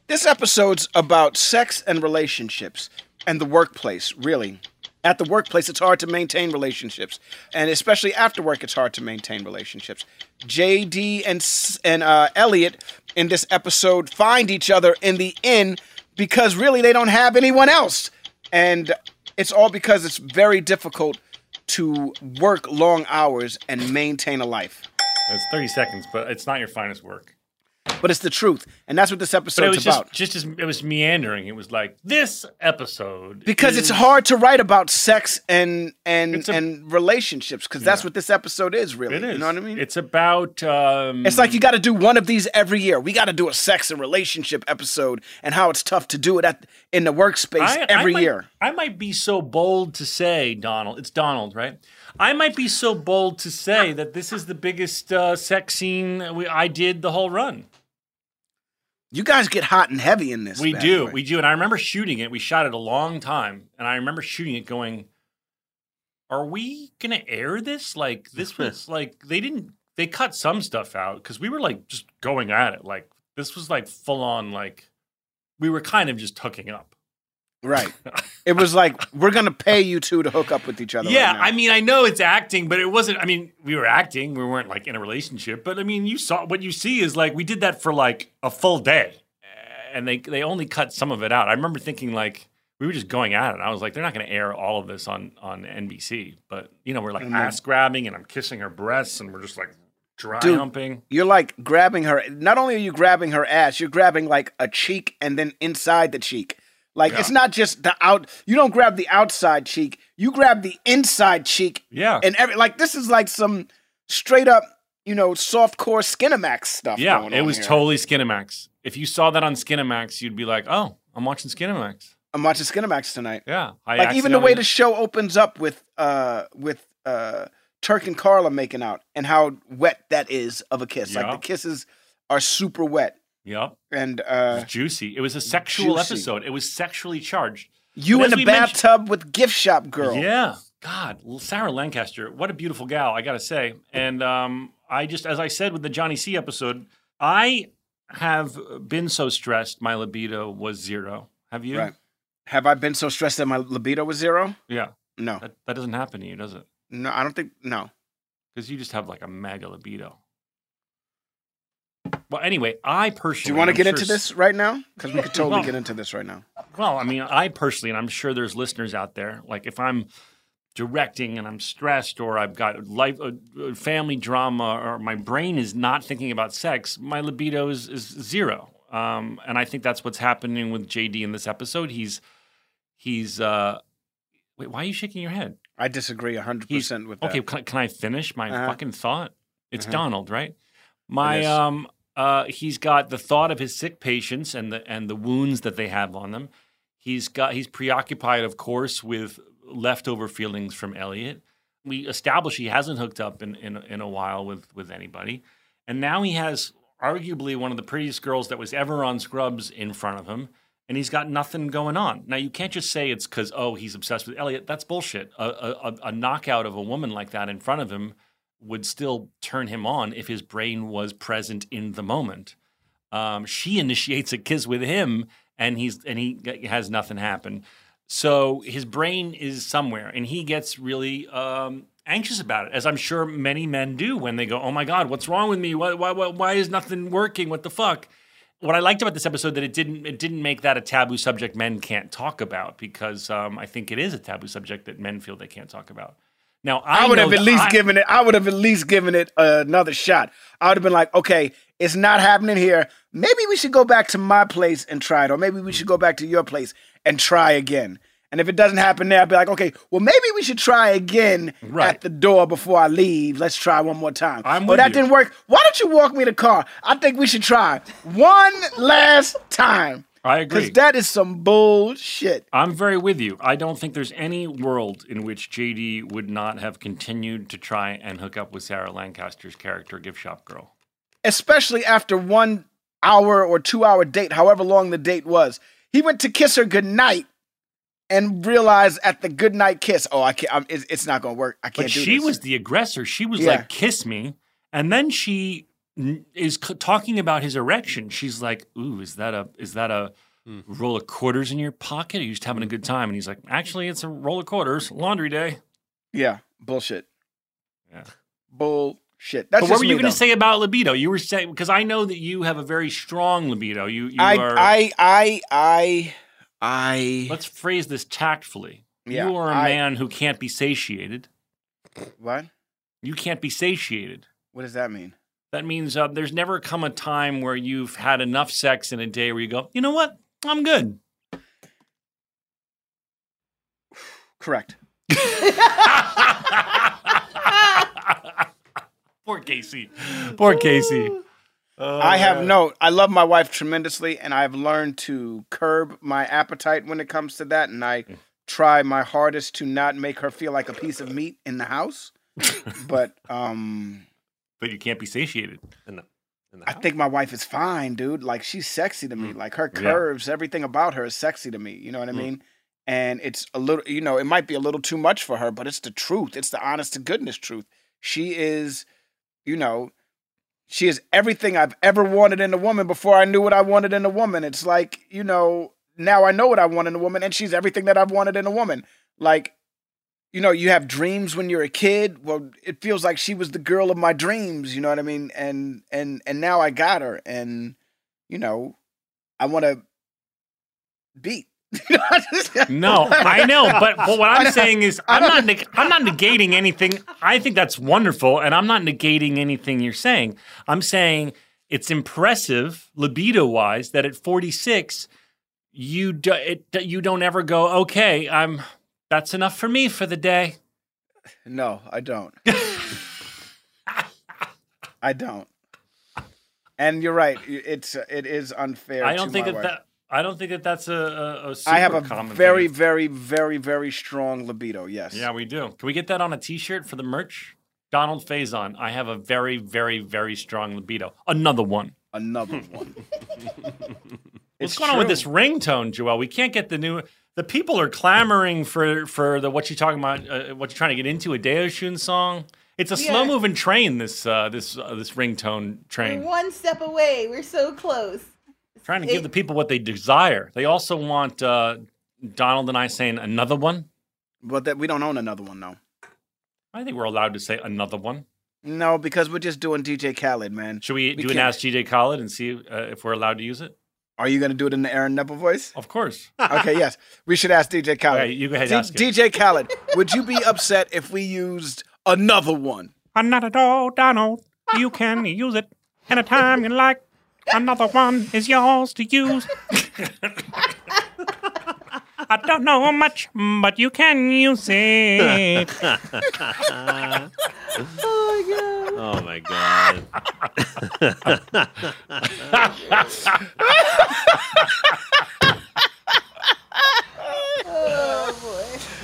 Speaker 6: This episode's about sex and relationships and the workplace, really. At the workplace, it's hard to maintain relationships, and especially after work, it's hard to maintain relationships. JD and and uh, Elliot in this episode find each other in the inn because really they don't have anyone else, and it's all because it's very difficult to work long hours and maintain a life.
Speaker 4: It's 30 seconds, but it's not your finest work.
Speaker 6: But it's the truth, and that's what this episode's
Speaker 4: was
Speaker 6: about.
Speaker 4: just, just as it was meandering. It was like this episode
Speaker 6: because it's hard to write about sex and and
Speaker 4: a-
Speaker 6: and relationships because that's what this episode is really.
Speaker 4: It is.
Speaker 6: You know what I mean?
Speaker 4: It's about. Um,
Speaker 6: It's like you got to do one of these every year. We got to do a sex and relationship episode and how it's tough to do it at in the workspace
Speaker 4: I- I
Speaker 6: every
Speaker 4: might-
Speaker 6: year.
Speaker 4: I might be so bold to say, Donald. It's Donald, right? I might be so bold to say that this is the biggest uh, sex scene we, I did the whole run.
Speaker 6: You guys get hot and heavy in this.
Speaker 4: We
Speaker 6: bad
Speaker 4: do,
Speaker 6: boy.
Speaker 4: we do, and I remember shooting it. We shot it a long time, and I remember shooting it, going, "Are we gonna air this? Like this [LAUGHS] was like they didn't. They cut some stuff out because we were like just going at it. Like this was like full on. Like we were kind of just hooking up.
Speaker 6: Right. It was like we're gonna pay you two to hook up with each other.
Speaker 4: Yeah,
Speaker 6: right now.
Speaker 4: I mean, I know it's acting, but it wasn't. I mean, we were acting. We weren't like in a relationship. But I mean, you saw what you see is like we did that for like a full day, and they they only cut some of it out. I remember thinking like we were just going at it. I was like, they're not going to air all of this on on NBC. But you know, we're like
Speaker 6: then-
Speaker 4: ass grabbing, and I'm kissing her breasts, and we're just like dry
Speaker 6: Dude.
Speaker 4: humping.
Speaker 6: You're like grabbing her. Not only are you grabbing her ass, you're grabbing like a cheek and then inside the cheek. Like it's not just the out. You don't grab the outside cheek. You grab the inside cheek.
Speaker 4: Yeah.
Speaker 6: And every like this is like some straight up, you know, soft core Skinamax stuff.
Speaker 4: Yeah, it was
Speaker 6: here.
Speaker 4: totally Skinamax. If you saw that on Skinamax, you'd be like, oh, I'm watching Skinamax.
Speaker 6: I'm watching Skinamax tonight.
Speaker 4: Yeah, I
Speaker 6: like even the way the show opens up with uh with uh Turk and Carla making out and how wet that is of a kiss. Like the kisses are super wet
Speaker 4: Yep.
Speaker 6: and
Speaker 4: It
Speaker 6: uh
Speaker 4: was juicy. It was a sexual
Speaker 6: juicy.
Speaker 4: episode. It was sexually charged.
Speaker 6: You in the bathtub with gift shop girl.
Speaker 4: Yeah. God, Sarah Lancaster, what a beautiful gal, I got to say. And um, I just, as I said with the Johnny C episode, I have been so stressed, my libido was zero. Have you?
Speaker 6: Right. Have I been so stressed that my libido was zero?
Speaker 4: Yeah.
Speaker 6: No.
Speaker 4: That, that doesn't happen to you, does it?
Speaker 6: No, I don't think no.
Speaker 4: Because you just have like a mega libido. Well, anyway, I personally.
Speaker 6: Do you want to
Speaker 4: I'm
Speaker 6: get
Speaker 4: sure
Speaker 6: into this right now? Because we could [LAUGHS] totally
Speaker 4: Well-
Speaker 6: get into this right now.
Speaker 4: Well, I mean, I personally, and I'm sure there's listeners out there, like if I'm directing and I'm stressed or I've got life, uh, uh, family drama, or my brain is not thinking about sex, my libido is, is zero. Um, and I think that's what's happening with JD in this episode. He's, he's, uh, wait, why are you shaking your head?
Speaker 6: I disagree hundred percent with that.
Speaker 4: Okay, can, I- can I finish my
Speaker 6: Uh-huh.
Speaker 4: fucking thought? It's
Speaker 6: Uh-huh.
Speaker 4: Donald, right? My um uh he's got the thought of his sick patients and the and the wounds that they have on them. He's got he's preoccupied, of course, with leftover feelings from Elliot. We establish he hasn't hooked up in in, in a while with with anybody, and now he has arguably one of the prettiest girls that was ever on Scrubs in front of him, and he's got nothing going on. Now you can't just say it's because oh he's obsessed with Elliot. That's bullshit. A, a, a- a knockout of a woman like that in front of him would still turn him on if his brain was present in the moment. Um, she [LAUGHS] initiates a kiss with him, and he's and he has nothing happen. So his brain is somewhere, and he gets really um, anxious about it, as I'm sure many men do when they go, "Oh my God, what's wrong with me? Why, why, why, why is nothing working? What the fuck?" What I liked about this episode that it didn't it didn't make that a taboo subject men can't talk about because um, I think it is a taboo subject that men feel they can't talk about. Now I,
Speaker 6: I would have at least
Speaker 4: I-
Speaker 6: given it. I would have at least given it another shot. I would have been like, okay, it's not happening here. Maybe we should go back to my place and try it, or maybe we should go back to your place and try again. And if it doesn't happen there, I'd be like, okay, well, maybe we should try again
Speaker 4: Right.
Speaker 6: at the door before I leave. Let's try one more time.
Speaker 4: I'm
Speaker 6: oh, that
Speaker 4: you.
Speaker 6: didn't work. Why don't you walk me the car? I think we should try one last time.
Speaker 4: I agree.
Speaker 6: Because that is some bullshit.
Speaker 4: I'm very with you. I don't think there's any world in which JD would not have continued to try and hook up with Sarah Lancaster's character, Gift Shop Girl.
Speaker 6: especially after one hour or two hour date, however long the date was. He went to kiss her goodnight and realized at the goodnight kiss, oh, I can't, I'm, it's, it's not going to work. I can't
Speaker 4: But
Speaker 6: do
Speaker 4: she
Speaker 6: this.
Speaker 4: was the aggressor. She was
Speaker 6: Yeah.
Speaker 4: like, "Kiss me," and then she is c- talking about his erection. She's like, "Ooh, is that a is that a hmm. roll of quarters in your pocket? Are you just having a good time?" And he's like, "Actually, it's a roll of quarters. Laundry day."
Speaker 6: yeah, bullshit.
Speaker 4: Yeah.
Speaker 6: Bullshit. That's
Speaker 4: but what were you going to say about libido? You were saying because I know that you have a very strong libido. You, you
Speaker 6: I,
Speaker 4: are.
Speaker 6: I, I, I, I,
Speaker 4: let's phrase this tactfully.
Speaker 6: Yeah,
Speaker 4: you are a
Speaker 6: I-
Speaker 4: man who can't be satiated.
Speaker 6: what?
Speaker 4: You can't be satiated.
Speaker 6: What does that mean?
Speaker 4: That means uh, there's never come a time where you've had enough sex in a day where you go, you know what? I'm good.
Speaker 6: Correct. [LAUGHS]
Speaker 4: Poor Casey. Poor Casey.
Speaker 6: I have no. I love my wife tremendously, and I've learned to curb my appetite when it comes to that, and I try my hardest to not make her feel like a piece of meat in the house. [LAUGHS] but um,
Speaker 4: But you can't be satiated.
Speaker 7: In the, in the
Speaker 6: I think my wife is fine, dude. Like she's sexy to me. Mm. Like her
Speaker 4: Yeah.
Speaker 6: curves, everything about her is sexy to me. You know what I mm. mean? And it's a little, you know, it might be a little too much for her, but it's the truth. It's the honest to goodness truth. She is, you know, she is everything I've ever wanted in a woman before I knew what I wanted in a woman. It's like, you know, now I know what I want in a woman, and she's everything that I've wanted in a woman. Like, you know, you have dreams when you're a kid. Well, it feels like she was the girl of my dreams, you know what I mean? And and and now I got her and you know, I want to beat. [LAUGHS]
Speaker 4: No, I know, but, but what I'm saying is, I'm not neg- I'm not negating anything. I think that's wonderful, and I'm not negating anything you're saying. I'm saying it's impressive, libido wise, that at 46, you do, it, you don't ever go, okay, I'm that's enough for me for the day.
Speaker 6: No, I don't. [LAUGHS] I don't. And you're right. It's uh, it is unfair.
Speaker 4: I don't
Speaker 6: to
Speaker 4: think that,
Speaker 6: wife.
Speaker 4: that I don't think that that's a, a, a
Speaker 6: I have a
Speaker 4: common
Speaker 6: very,
Speaker 4: thing.
Speaker 6: very, very, very strong libido. Yes.
Speaker 4: Yeah, we do. Can we get that on a T-shirt for the merch? Donald Faison. I have a very, very, very strong libido. Another one.
Speaker 6: Another [LAUGHS] one.
Speaker 4: What's
Speaker 6: It's
Speaker 4: going on with
Speaker 6: true.
Speaker 4: this ringtone, Joel? We can't get the new.
Speaker 9: the people are clamoring for for the what you talking about, uh, what you're trying to get into a Deoshun song. It's a
Speaker 5: Yeah.
Speaker 9: slow moving train. This uh, this uh, this ringtone
Speaker 5: We're
Speaker 9: train.
Speaker 5: one step away. We're so close.
Speaker 9: Trying to give the people what they desire. They also want uh, Donald and I saying another one.
Speaker 7: But that we don't own another one, though.
Speaker 9: I think we're allowed to say another one.
Speaker 7: No, because we're just doing DJ Khaled, man.
Speaker 9: Should we,
Speaker 7: We
Speaker 9: do an
Speaker 7: can't-
Speaker 9: Ask DJ Khaled and see uh, if we're allowed to use it?
Speaker 7: Are you gonna do it in the Aaron Neville voice?
Speaker 9: Of course. [LAUGHS]
Speaker 7: Okay, yes. We should ask DJ Khaled.
Speaker 9: Okay, you go ahead,
Speaker 7: D-
Speaker 9: ask.
Speaker 7: DJ Khaled, would you be upset if we used another one?
Speaker 10: Not at all, Donald. You can use it anytime you like. Another one is yours to use. I don't know much, but you can use it. [LAUGHS] [LAUGHS]
Speaker 11: Oh my god.
Speaker 7: Oh, my god!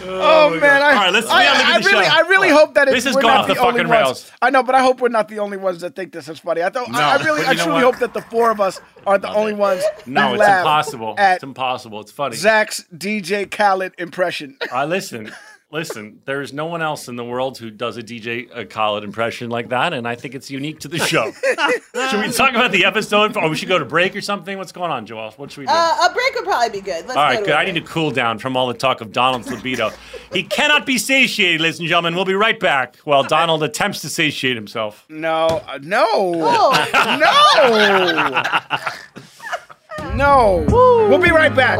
Speaker 7: Oh, oh man, I,
Speaker 9: All right, let's-
Speaker 7: I,
Speaker 9: yeah, look at
Speaker 7: I really,
Speaker 9: show.
Speaker 7: I really hope that
Speaker 9: This
Speaker 7: it's,
Speaker 9: has
Speaker 7: we're
Speaker 9: gone
Speaker 7: not
Speaker 9: off the
Speaker 7: the only
Speaker 9: fucking
Speaker 7: ones.
Speaker 9: rails.
Speaker 7: I know, but I hope we're not the only ones that think this is funny. I thought,
Speaker 9: No,
Speaker 7: I, I really, I truly hope that the four of us aren't the only ones.
Speaker 9: No, it's impossible. It's impossible. It's funny.
Speaker 7: Zach's DJ Khaled impression.
Speaker 9: I listen, listen. There's no one else in the world who does a DJ uh, Khaled impression like that, and I think it's unique to the show. [LAUGHS] should we talk about the episode, or we should go to break or something? What's going on, Joel? What should we do?
Speaker 5: Uh, a break would probably be good. Let's
Speaker 9: All
Speaker 5: go
Speaker 9: good.
Speaker 5: a
Speaker 9: I
Speaker 5: break.
Speaker 9: need to cool down from all the talk of Donald's libido. he cannot be satiated, ladies and gentlemen. We'll be right back while Donald attempts to satiate himself.
Speaker 7: No, uh, no,
Speaker 5: Oh, [LAUGHS]
Speaker 7: no, [LAUGHS] no. We'll be right back.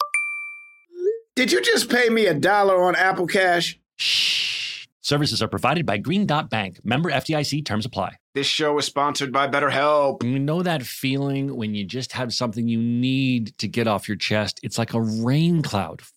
Speaker 6: Did you just pay me a dollar on Apple Cash?
Speaker 4: Shh. Services are provided by Green Dot Bank. Member FDIC terms apply.
Speaker 6: This show is sponsored by BetterHelp.
Speaker 4: You know that feeling when you just have something you need to get off your chest? It's like a rain cloud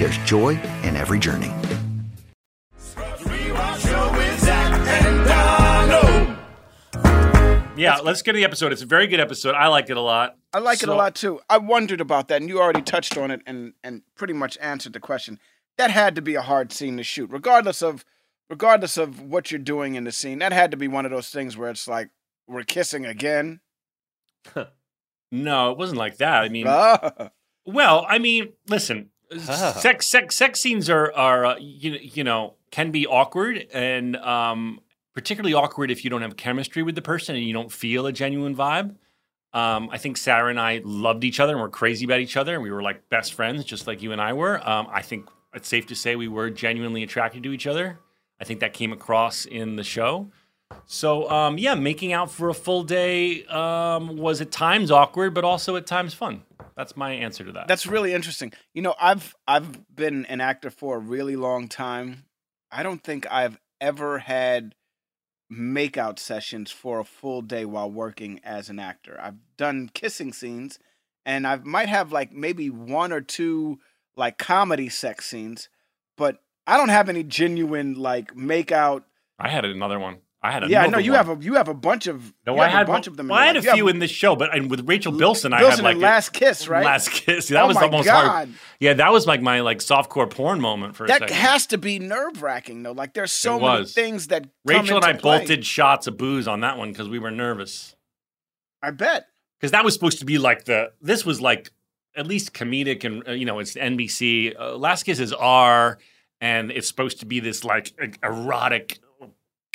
Speaker 2: there's joy in every journey.
Speaker 8: Show with Zach and Donald.
Speaker 4: Yeah, let's get to the episode. It's a very good episode. I liked it a lot.
Speaker 6: I like it a lot too. I wondered about that, and you already touched on it and and pretty much answered the question. That had to be a hard scene to shoot, regardless of regardless of what you're doing in the scene. That had to be one of those things where it's like we're kissing again. [LAUGHS]
Speaker 4: No, it wasn't like that. I mean, [LAUGHS] well, I mean, listen, Sex sex sex scenes are are uh, you, you know can be awkward and um, particularly awkward if you don't have chemistry with the person and you don't feel a genuine vibe. Um, I think Sarah and I loved each other and were crazy about each other and we were like best friends, just like you and I were. Um, I think it's safe to say we were genuinely attracted to each other. I think that came across in the show. So um, yeah, making out for a full day um, was at times awkward, but also at times fun. That's my answer to that.
Speaker 6: That's really interesting. You know, I've I've been an actor for a really long time. I don't think I've ever had makeout sessions for a full day while working as an actor. I've done kissing scenes and I might have like maybe one or two like comedy sex scenes, but I don't have any genuine like makeout.
Speaker 4: I had another one. I had
Speaker 6: Yeah, I know you
Speaker 4: one.
Speaker 6: have a you have a bunch of
Speaker 4: No, I had
Speaker 6: a bunch of them.
Speaker 4: Well, I had a.
Speaker 6: You have
Speaker 4: few in this show, but and with Rachel Bilson, I had like a-
Speaker 6: Last Kiss, right?
Speaker 4: Last kiss. That
Speaker 6: Oh
Speaker 4: was
Speaker 6: my
Speaker 4: almost
Speaker 6: God.
Speaker 4: hard. Yeah, that was like my like softcore porn moment for a
Speaker 6: That has to be nerve wracking though. Like there's so many things that come
Speaker 4: Rachel and I
Speaker 6: play.
Speaker 4: both did shots of booze on that one because we were nervous.
Speaker 6: I bet.
Speaker 4: Because that was supposed to be like the. This was like at least comedic and uh, you know it's NBC. Uh, Last Kiss is R, and it's supposed to be this like erotic,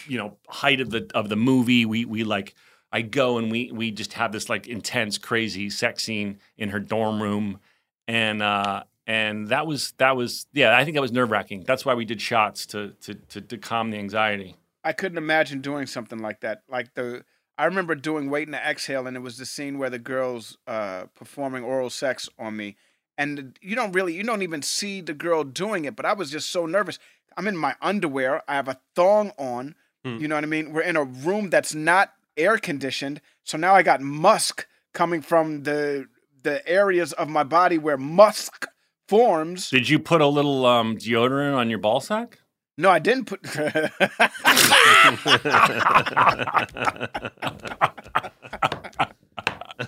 Speaker 4: you know, height of the of the movie. We we like. I go and we we just have this like intense, crazy sex scene in her dorm room, and uh, and that was that was yeah. I think that was nerve wracking. That's why we did shots to to to, to calm the anxiety.
Speaker 6: I couldn't imagine doing something like that. Like the I remember doing Waiting to Exhale, and it was the scene where the girls uh, performing oral sex on me, and you don't really, you don't even see the girl doing it. But I was just so nervous. I'm in my underwear. I have a thong on.
Speaker 7: Hmm.
Speaker 6: You know what I mean? We're in a room that's not air conditioned, so now I got musk coming from the the areas of my body where musk forms.
Speaker 4: Did you put a little um, deodorant on your ball sack?
Speaker 6: No, I didn't put. [LAUGHS]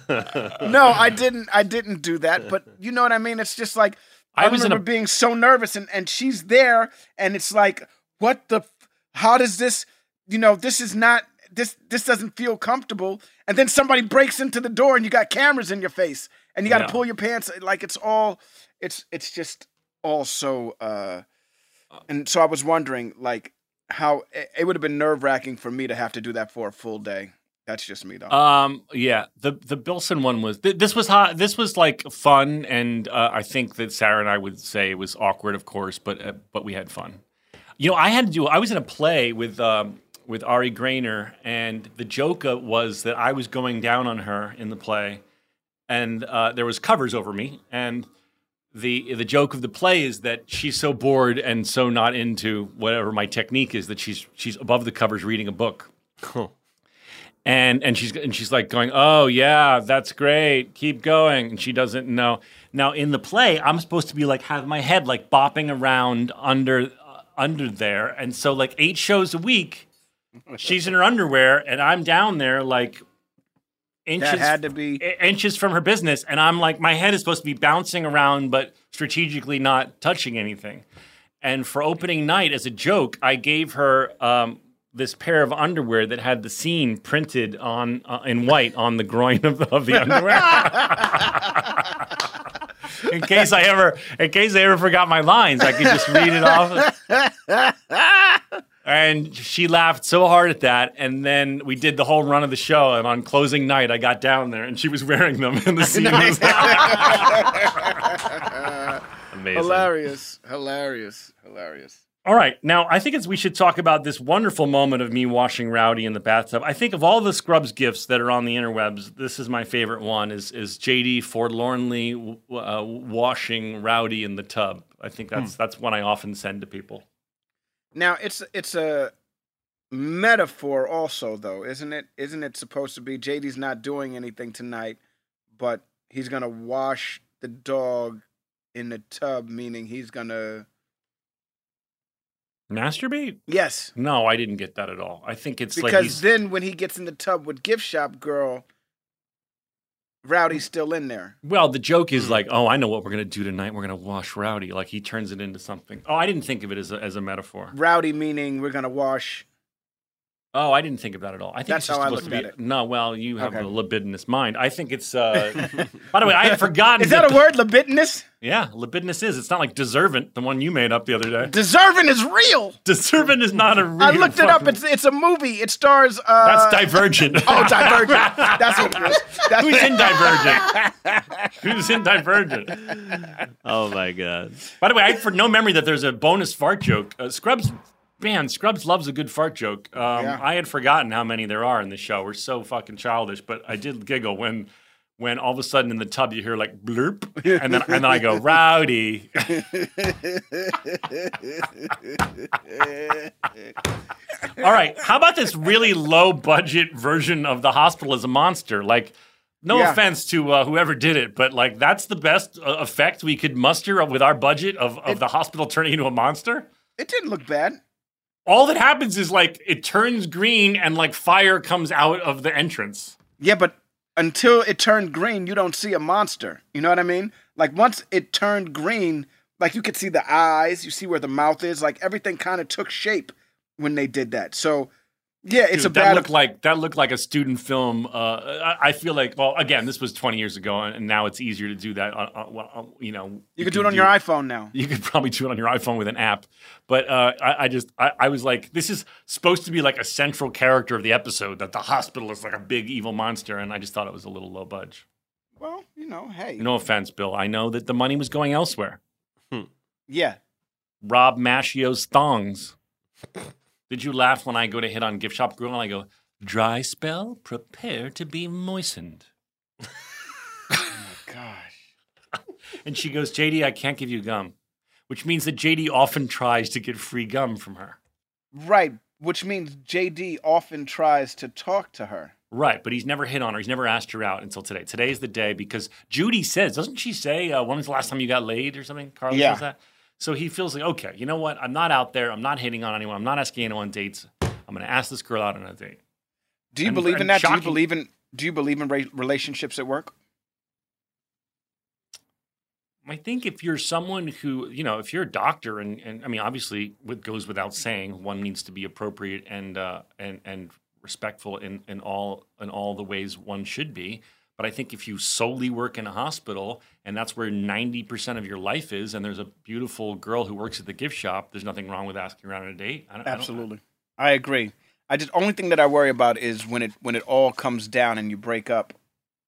Speaker 6: no, I didn't. I didn't do that. But you know what I mean. It's just like I,
Speaker 4: I was
Speaker 6: remember
Speaker 4: a-
Speaker 6: being so nervous, and and she's there, and it's like, what the? f- How does this? You know, this is not. This this doesn't feel comfortable. And then somebody breaks into the door, and you got cameras in your face, and you got to
Speaker 4: Yeah.
Speaker 6: pull your pants. Like it's all. It's it's just all so. uh and so I was wondering, like, how it, it would have been nerve wracking for me to have to do that for a full day. That's just me, though.
Speaker 4: Um, yeah, the the Bilson one was th- this was hot. This was like fun, and uh, I think that Sarah and I would say it was awkward, of course, but uh, but we had fun. You know, I had to do. I was in a play with um, with Ari Graynor, and the joke was that I was going down on her in the play, and uh, there was covers over me, and the the joke of the play is that she's so bored and so not into whatever my technique is that she's she's above the covers reading a book and and she's and she's like going, "Oh yeah, that's great. Keep going." And she doesn't know. Now in the play, I'm supposed to be like have my head like bopping around under uh, under there, and so like eight shows a week, she's in her underwear, and I'm down there like inches
Speaker 6: that had to be.
Speaker 4: inches from her business, and I'm like my head is supposed to be bouncing around, but strategically not touching anything. And for opening night, as a joke, I gave her um, this pair of underwear that had the scene printed on uh, in white on the groin of the, of the underwear. [LAUGHS] in case I ever, in case I ever forgot my lines, I could just read it off. [LAUGHS] And she laughed so hard at that. And then we did the whole run of the show. And on closing night, I got down there and she was [LAUGHS] wearing them. in the scene was [LAUGHS]
Speaker 7: Amazing.
Speaker 6: hilarious, hilarious, hilarious.
Speaker 4: All right. Now, I think it's, we should talk about this wonderful moment of me washing Rowdy in the bathtub. I think of all the Scrubs gifts that are on the interwebs, this is my favorite one is, is JD forlornly uh, washing Rowdy in the tub. I think that's, that's one I often send to people.
Speaker 6: Now it's it's a metaphor also though, isn't it? Isn't it supposed to be JD's not doing anything tonight, but he's gonna wash the dog in the tub, meaning he's gonna
Speaker 4: Masturbate?
Speaker 6: Yes.
Speaker 4: No, I didn't get that at all. I think it's like
Speaker 6: Because
Speaker 4: he's,
Speaker 6: then when he gets in the tub with gift shop girl, Rowdy's still in there.
Speaker 4: well, the joke
Speaker 6: Hmm.
Speaker 4: is like, oh, I know what we're going to do tonight. We're going to wash Rowdy. Like he turns it into something. Oh, I didn't think of it as a, as a metaphor.
Speaker 6: Rowdy meaning we're gonna wash
Speaker 4: Oh, I didn't think of that at all. I think
Speaker 6: That's
Speaker 4: it's just
Speaker 6: how I
Speaker 4: supposed to be.
Speaker 6: it.
Speaker 4: No, well, you have
Speaker 6: Okay.
Speaker 4: a libidinous mind. I think it's. Uh, [LAUGHS] by the way, I had forgotten.
Speaker 6: Is that a word, libidinous?
Speaker 4: Yeah, libidinous is. It's not like deservant, the one you made up the other day.
Speaker 6: Deserving is real.
Speaker 4: Deservant is not a real.
Speaker 6: I looked it up.
Speaker 4: fucking-
Speaker 6: It's it's a movie. It stars uh
Speaker 4: That's Divergent. [LAUGHS]
Speaker 6: Oh, Divergent. [LAUGHS] That's what it is. That's
Speaker 4: Who's in Divergent? Who's in Divergent?
Speaker 7: Oh my god.
Speaker 4: By the way, I had for no memory that there's a bonus fart joke. Uh, Scrubs, man, Scrubs loves a good fart joke. Um,
Speaker 6: Yeah.
Speaker 4: I had forgotten how many there are in the show. We're so fucking childish, but I did giggle when. When all of a sudden in the tub you hear like blurp, and then and then I go [LAUGHS] rowdy. [LAUGHS] All right, how about this really low budget version of the hospital as a monster? Like, no
Speaker 6: Yeah.
Speaker 4: offense to uh, whoever did it, but like that's the best uh, effect we could muster with our budget of, of the hospital turning into a monster.
Speaker 6: It didn't look bad.
Speaker 4: All that happens is like it turns green and like fire comes out of the entrance.
Speaker 6: Yeah, but until it turned green, you don't see a monster. You know what I mean? Like once it turned green, like you could see the eyes, you see where the mouth is, like everything kind of took shape when they did that. So yeah, it's
Speaker 4: Dude,
Speaker 6: a
Speaker 4: that looked like that looked like a student film. Uh, I, I feel like well, again, this was 20 years ago, and now it's easier to do that. On, on, on- you know,
Speaker 6: You could do it on your iPhone now.
Speaker 4: You could probably do it on your iPhone with an app. But uh, I, I just, I, I was like, this is supposed to be like a central character of the episode that the hospital is like a big evil monster. And I just thought it was a little low budge.
Speaker 6: Well, you know, hey.
Speaker 4: No offense, Bill. I know that the money was going elsewhere.
Speaker 6: Yeah.
Speaker 4: Rob Maschio's thongs. [LAUGHS] Did you laugh when I go to hit on Gift Shop Girl and I go, dry spell, prepare to be moistened? [LAUGHS]
Speaker 6: Oh my gosh.
Speaker 4: And she goes, JD, I can't give you gum, which means that JD often tries to get free gum from her.
Speaker 6: Right. Which means JD often tries to talk to her.
Speaker 4: Right, but he's never hit on her. He's never asked her out until today. Today's the day because Judy says, doesn't she say, uh, when was the last time you got laid or something? Carla
Speaker 6: Yeah.
Speaker 4: says that. So he feels like, okay, you know what? I'm not out there. I'm not hitting on anyone. I'm not asking anyone on dates. I'm going to ask this girl out on a date.
Speaker 6: Do you
Speaker 4: And-
Speaker 6: believe in that? Do you believe in do you believe in relationships at work?
Speaker 4: I think if you're someone who, you know, if you're a doctor, and, and I mean, obviously, it goes without saying, one needs to be appropriate and uh, and and respectful in, in all in all the ways one should be. But I think if you solely work in a hospital and that's where ninety percent of your life is, and there's a beautiful girl who works at the gift shop, there's nothing wrong with asking her out on a date. I don't, I don't-
Speaker 6: Absolutely. I agree. I just only thing that I worry about is when it when it all comes down and you break up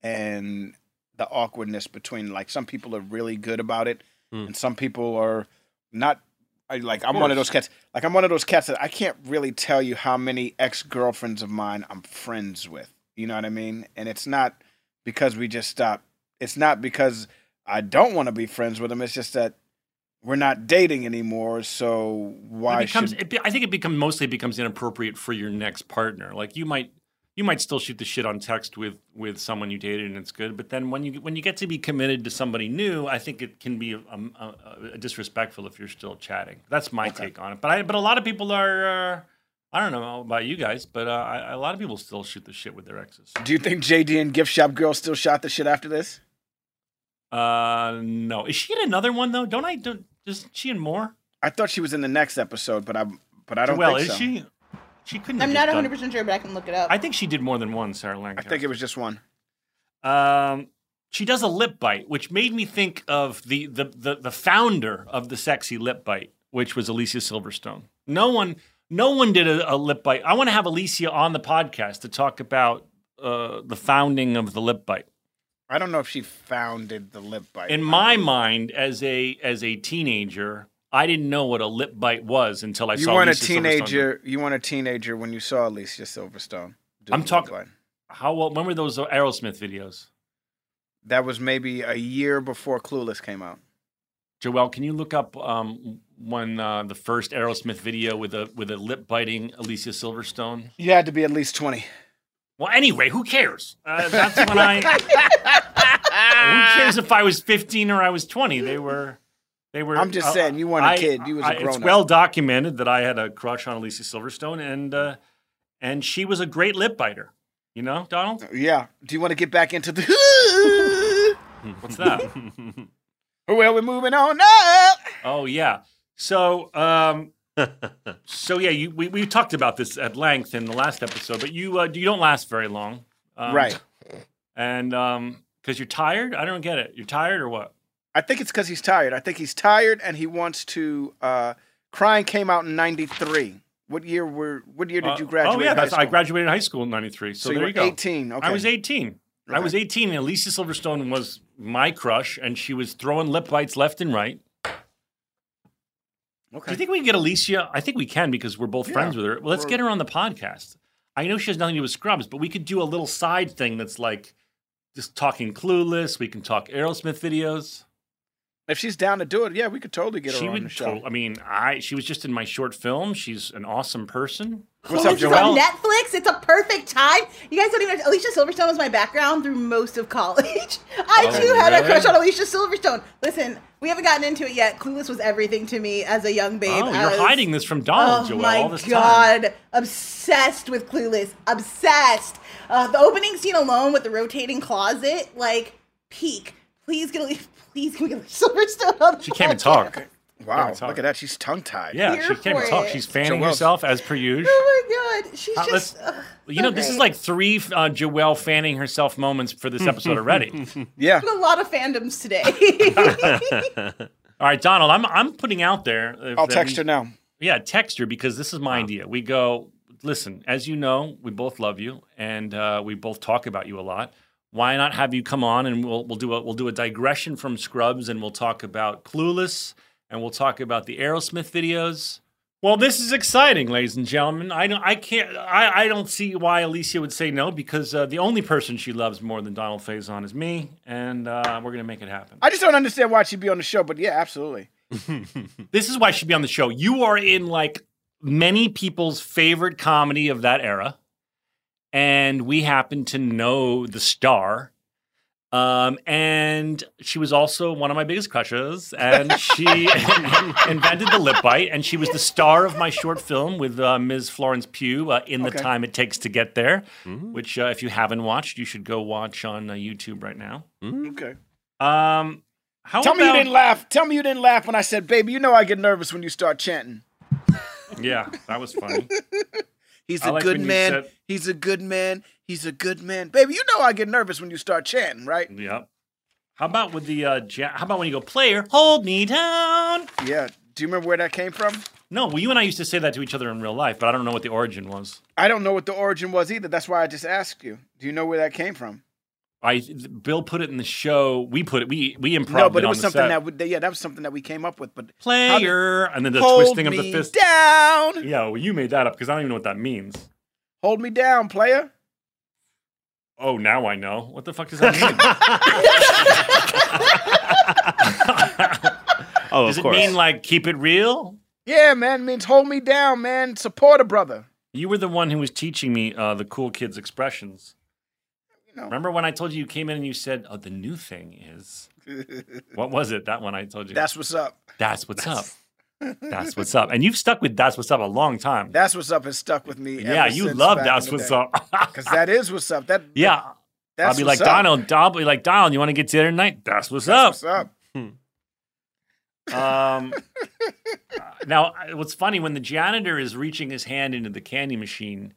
Speaker 6: and the awkwardness between like some people are really good about it
Speaker 7: Hmm.
Speaker 6: and some people are not I like I'm one of those cats like I'm one of those cats that I can't really tell you how many ex-girlfriends of mine I'm friends with. You know what I mean? And it's not because we just stopped. It's not because I don't want to be friends with them. It's just that we're not dating anymore. So why
Speaker 4: it becomes,
Speaker 6: should
Speaker 4: it, be- I think it becomes mostly becomes inappropriate for your next partner. Like you might you might still shoot the shit on text with with someone you dated and it's good, but then when you when you get to be committed to somebody new, I think it can be um, uh, uh, disrespectful if you're still chatting. That's my take on it. But I but a lot of people are. Uh, I don't know about you guys, but uh, I, a lot of people still shoot the shit with their exes.
Speaker 6: Do you think JD and Gift Shop Girl still shot the shit after this?
Speaker 4: Uh, no, is she in another one though? Don't I? Don't, is she in more?
Speaker 6: I thought she was in the next episode, but I'm. but I don't
Speaker 4: well,
Speaker 6: think
Speaker 4: is
Speaker 6: so.
Speaker 4: she? She couldn't.
Speaker 5: I'm
Speaker 4: have
Speaker 5: not 100 percent sure, but I can look it up.
Speaker 4: I think she did more than one, Sarah
Speaker 6: I think it was just one.
Speaker 4: Um, she does a lip bite, which made me think of the, the the the founder of the sexy lip bite, which was Alicia Silverstone. No one, No one did a, a lip bite. I want to have Alicia on the podcast to talk about uh, the founding of the lip bite.
Speaker 6: I don't know if she founded the lip bite.
Speaker 4: In my mind, as a as a teenager, I didn't know what a lip bite was until I
Speaker 6: you
Speaker 4: saw.
Speaker 6: weren't a
Speaker 4: Alicia Silverstone.
Speaker 6: teenager. You weren't a teenager when you saw Alicia Silverstone.
Speaker 4: I'm talking-. How well? When were those Aerosmith videos?
Speaker 6: That was maybe a year before Clueless came out.
Speaker 4: Joel, can you look up um, when uh, the first Aerosmith video with a with a lip biting Alicia Silverstone?
Speaker 6: You had to be at least twenty.
Speaker 4: Well, anyway, who cares? Uh, that's when I. [LAUGHS] who cares if I was 15 or I was 20? They were. They were.
Speaker 6: I'm just
Speaker 4: uh,
Speaker 6: saying, you weren't a
Speaker 4: I-
Speaker 6: kid, you was a
Speaker 4: I- It's
Speaker 6: grown-up.
Speaker 4: well documented that I had a crush on Alicia Silverstone, and uh, and she was a great lip biter. You know, Donald.
Speaker 6: Yeah. Do you want to get back into the? [LAUGHS] [LAUGHS]
Speaker 4: What's that?
Speaker 6: Well, we're moving on up.
Speaker 4: Oh yeah. So um [LAUGHS] so yeah, you we, we talked about this at length in the last episode, but you uh, you don't last very long. Um,
Speaker 6: right.
Speaker 4: And um cuz you're tired? I don't get it. You're tired or what?
Speaker 6: I think it's because he's tired. I think he's tired and he wants to. uh Crying came out in '93. What year were? What year did you
Speaker 4: Uh,
Speaker 6: graduate?
Speaker 4: Oh yeah,
Speaker 6: high
Speaker 4: that's, I graduated high school in 93. So,
Speaker 6: So, you
Speaker 4: there
Speaker 6: were
Speaker 4: you go.
Speaker 6: 18. Okay.
Speaker 4: I was 18. I was 18 and Alicia Silverstone was my crush and she was throwing lip bites left and right.
Speaker 6: Okay.
Speaker 4: Do you think we can get Alicia? I think we can because we're both
Speaker 6: Yeah,
Speaker 4: friends with her. Well, let's
Speaker 6: we're-
Speaker 4: get her on the podcast. I know she has nothing to do with Scrubs, but we could do a little side thing that's like just talking clueless. We can talk Aerosmith videos.
Speaker 6: If she's down to do it, yeah, we could totally get her
Speaker 4: she
Speaker 6: on
Speaker 4: would.
Speaker 6: the show.
Speaker 4: tot- I mean, I she was just in my short film. She's an awesome person.
Speaker 6: What's
Speaker 5: Oh,
Speaker 6: up,
Speaker 5: it's
Speaker 6: Joel?
Speaker 5: on Netflix. It's a perfect time. You guys don't even. Alicia Silverstone was my background through most of college. [LAUGHS] I
Speaker 4: Oh,
Speaker 5: too had a
Speaker 4: really?
Speaker 5: crush on Alicia Silverstone. Listen, we haven't gotten into it yet. Clueless was everything to me as a young babe.
Speaker 4: Oh,
Speaker 5: I
Speaker 4: you're
Speaker 5: was-
Speaker 4: hiding this from Donald,
Speaker 5: oh
Speaker 4: Joel,
Speaker 5: my
Speaker 4: all this time.
Speaker 5: Oh, my God, obsessed with Clueless. Obsessed. Uh, the opening scene alone with the rotating closet, like peak. Please get Alicia. Please can we get Alicia Silverstone on the
Speaker 4: She can't even talk.
Speaker 6: wow,
Speaker 4: talk.
Speaker 6: look at that. She's tongue tied.
Speaker 4: Yeah,
Speaker 5: Here
Speaker 4: she can't even
Speaker 5: for
Speaker 4: talk.
Speaker 5: it.
Speaker 4: She's fanning
Speaker 6: Joel.
Speaker 4: herself as per usual.
Speaker 5: Oh my god, she's
Speaker 4: Uh,
Speaker 5: just.
Speaker 4: let's-
Speaker 5: ugh,
Speaker 4: You
Speaker 5: so
Speaker 4: know, this is
Speaker 5: great.
Speaker 4: like three uh, Joelle fanning herself moments for this episode already. [LAUGHS]
Speaker 6: Yeah.
Speaker 5: a lot of fandoms today. [LAUGHS]
Speaker 4: All right, Donald, I'm I'm putting out there. if
Speaker 6: I'll
Speaker 4: that
Speaker 6: text
Speaker 4: we-
Speaker 6: her now.
Speaker 4: Yeah, text her because this is my idea. We go, listen, as you know, we both love you and uh, we both talk about you a lot. Why not have you come on and we'll we'll do a we'll do a digression from Scrubs and we'll talk about Clueless and we'll talk about the Aerosmith videos. Well, this is exciting, ladies and gentlemen. I don't, I can't, I, I don't see why Alicia would say no because uh, the only person she loves more than Donald Faison is me, and uh, we're gonna make it happen.
Speaker 6: I just don't understand why she'd be on the show, but yeah, absolutely. [LAUGHS]
Speaker 4: This is why she'd be on the show. You are in like many people's favorite comedy of that era, and we happen to know the star. Um, and she was also one of my biggest crushes, and she [LAUGHS] invented the lip bite, and she was the star of my short film with uh, Ms. Florence Pugh uh, in the
Speaker 6: Okay.
Speaker 4: time it takes to get there, which uh, if you haven't watched, you should go watch on uh, YouTube right now.
Speaker 6: Okay.
Speaker 4: Um, how
Speaker 6: Tell me you didn't laugh. Tell me you didn't laugh when I said, baby, you know I get nervous when you start chanting.
Speaker 4: Yeah, that was funny. [LAUGHS]
Speaker 6: He's
Speaker 4: I
Speaker 6: a
Speaker 4: like
Speaker 6: good man.
Speaker 4: said-
Speaker 6: He's a good man. He's a good man. Baby, you know I get nervous when you start chanting, right?
Speaker 4: Yep. How about with the uh, ja- how about when you go player, hold me down?
Speaker 6: Yeah. Do you remember where that came from?
Speaker 4: No, well, you and I used to say that to each other in real life, but I don't know what the origin was.
Speaker 6: I don't know what the origin was either. That's why I just asked you. Do you know where that came from?
Speaker 4: I Bill put it in the show. We put it. We we improv.
Speaker 6: no, but it
Speaker 4: on
Speaker 6: was something
Speaker 4: set.
Speaker 6: that would, yeah, that was something that we came up with. But how did-
Speaker 4: player, and then the twisting of the fist.
Speaker 6: down.
Speaker 4: Yeah, well, you made that up because I don't even know what that means.
Speaker 6: Hold me down, player.
Speaker 4: Oh, now I know. What the fuck does that mean? [LAUGHS]
Speaker 7: Oh,
Speaker 4: does
Speaker 7: of
Speaker 4: it
Speaker 7: course.
Speaker 4: mean like keep it real?
Speaker 6: Yeah, man, means hold me down, man. Support a brother.
Speaker 4: You were the one who was teaching me uh, the cool kids expressions.
Speaker 6: You know.
Speaker 4: Remember when I told you you came in and you said, "Oh, the new thing is." [LAUGHS] What was it? That one I told you.
Speaker 6: That's what's up.
Speaker 4: That's what's up. [LAUGHS] That's what's up. And you've stuck with That's What's Up a long time.
Speaker 6: That's what's up has stuck with me.
Speaker 4: yeah, you love That's What's Up. [LAUGHS]
Speaker 6: Because that is what's up. That
Speaker 4: yeah.
Speaker 6: that's
Speaker 4: I'll be like,
Speaker 6: up.
Speaker 4: Donald, I'll be like, Donald, you want to get dinner tonight? That's what's up.
Speaker 6: What's up?
Speaker 4: Um, now, what's funny when the janitor is reaching his hand into the candy machine.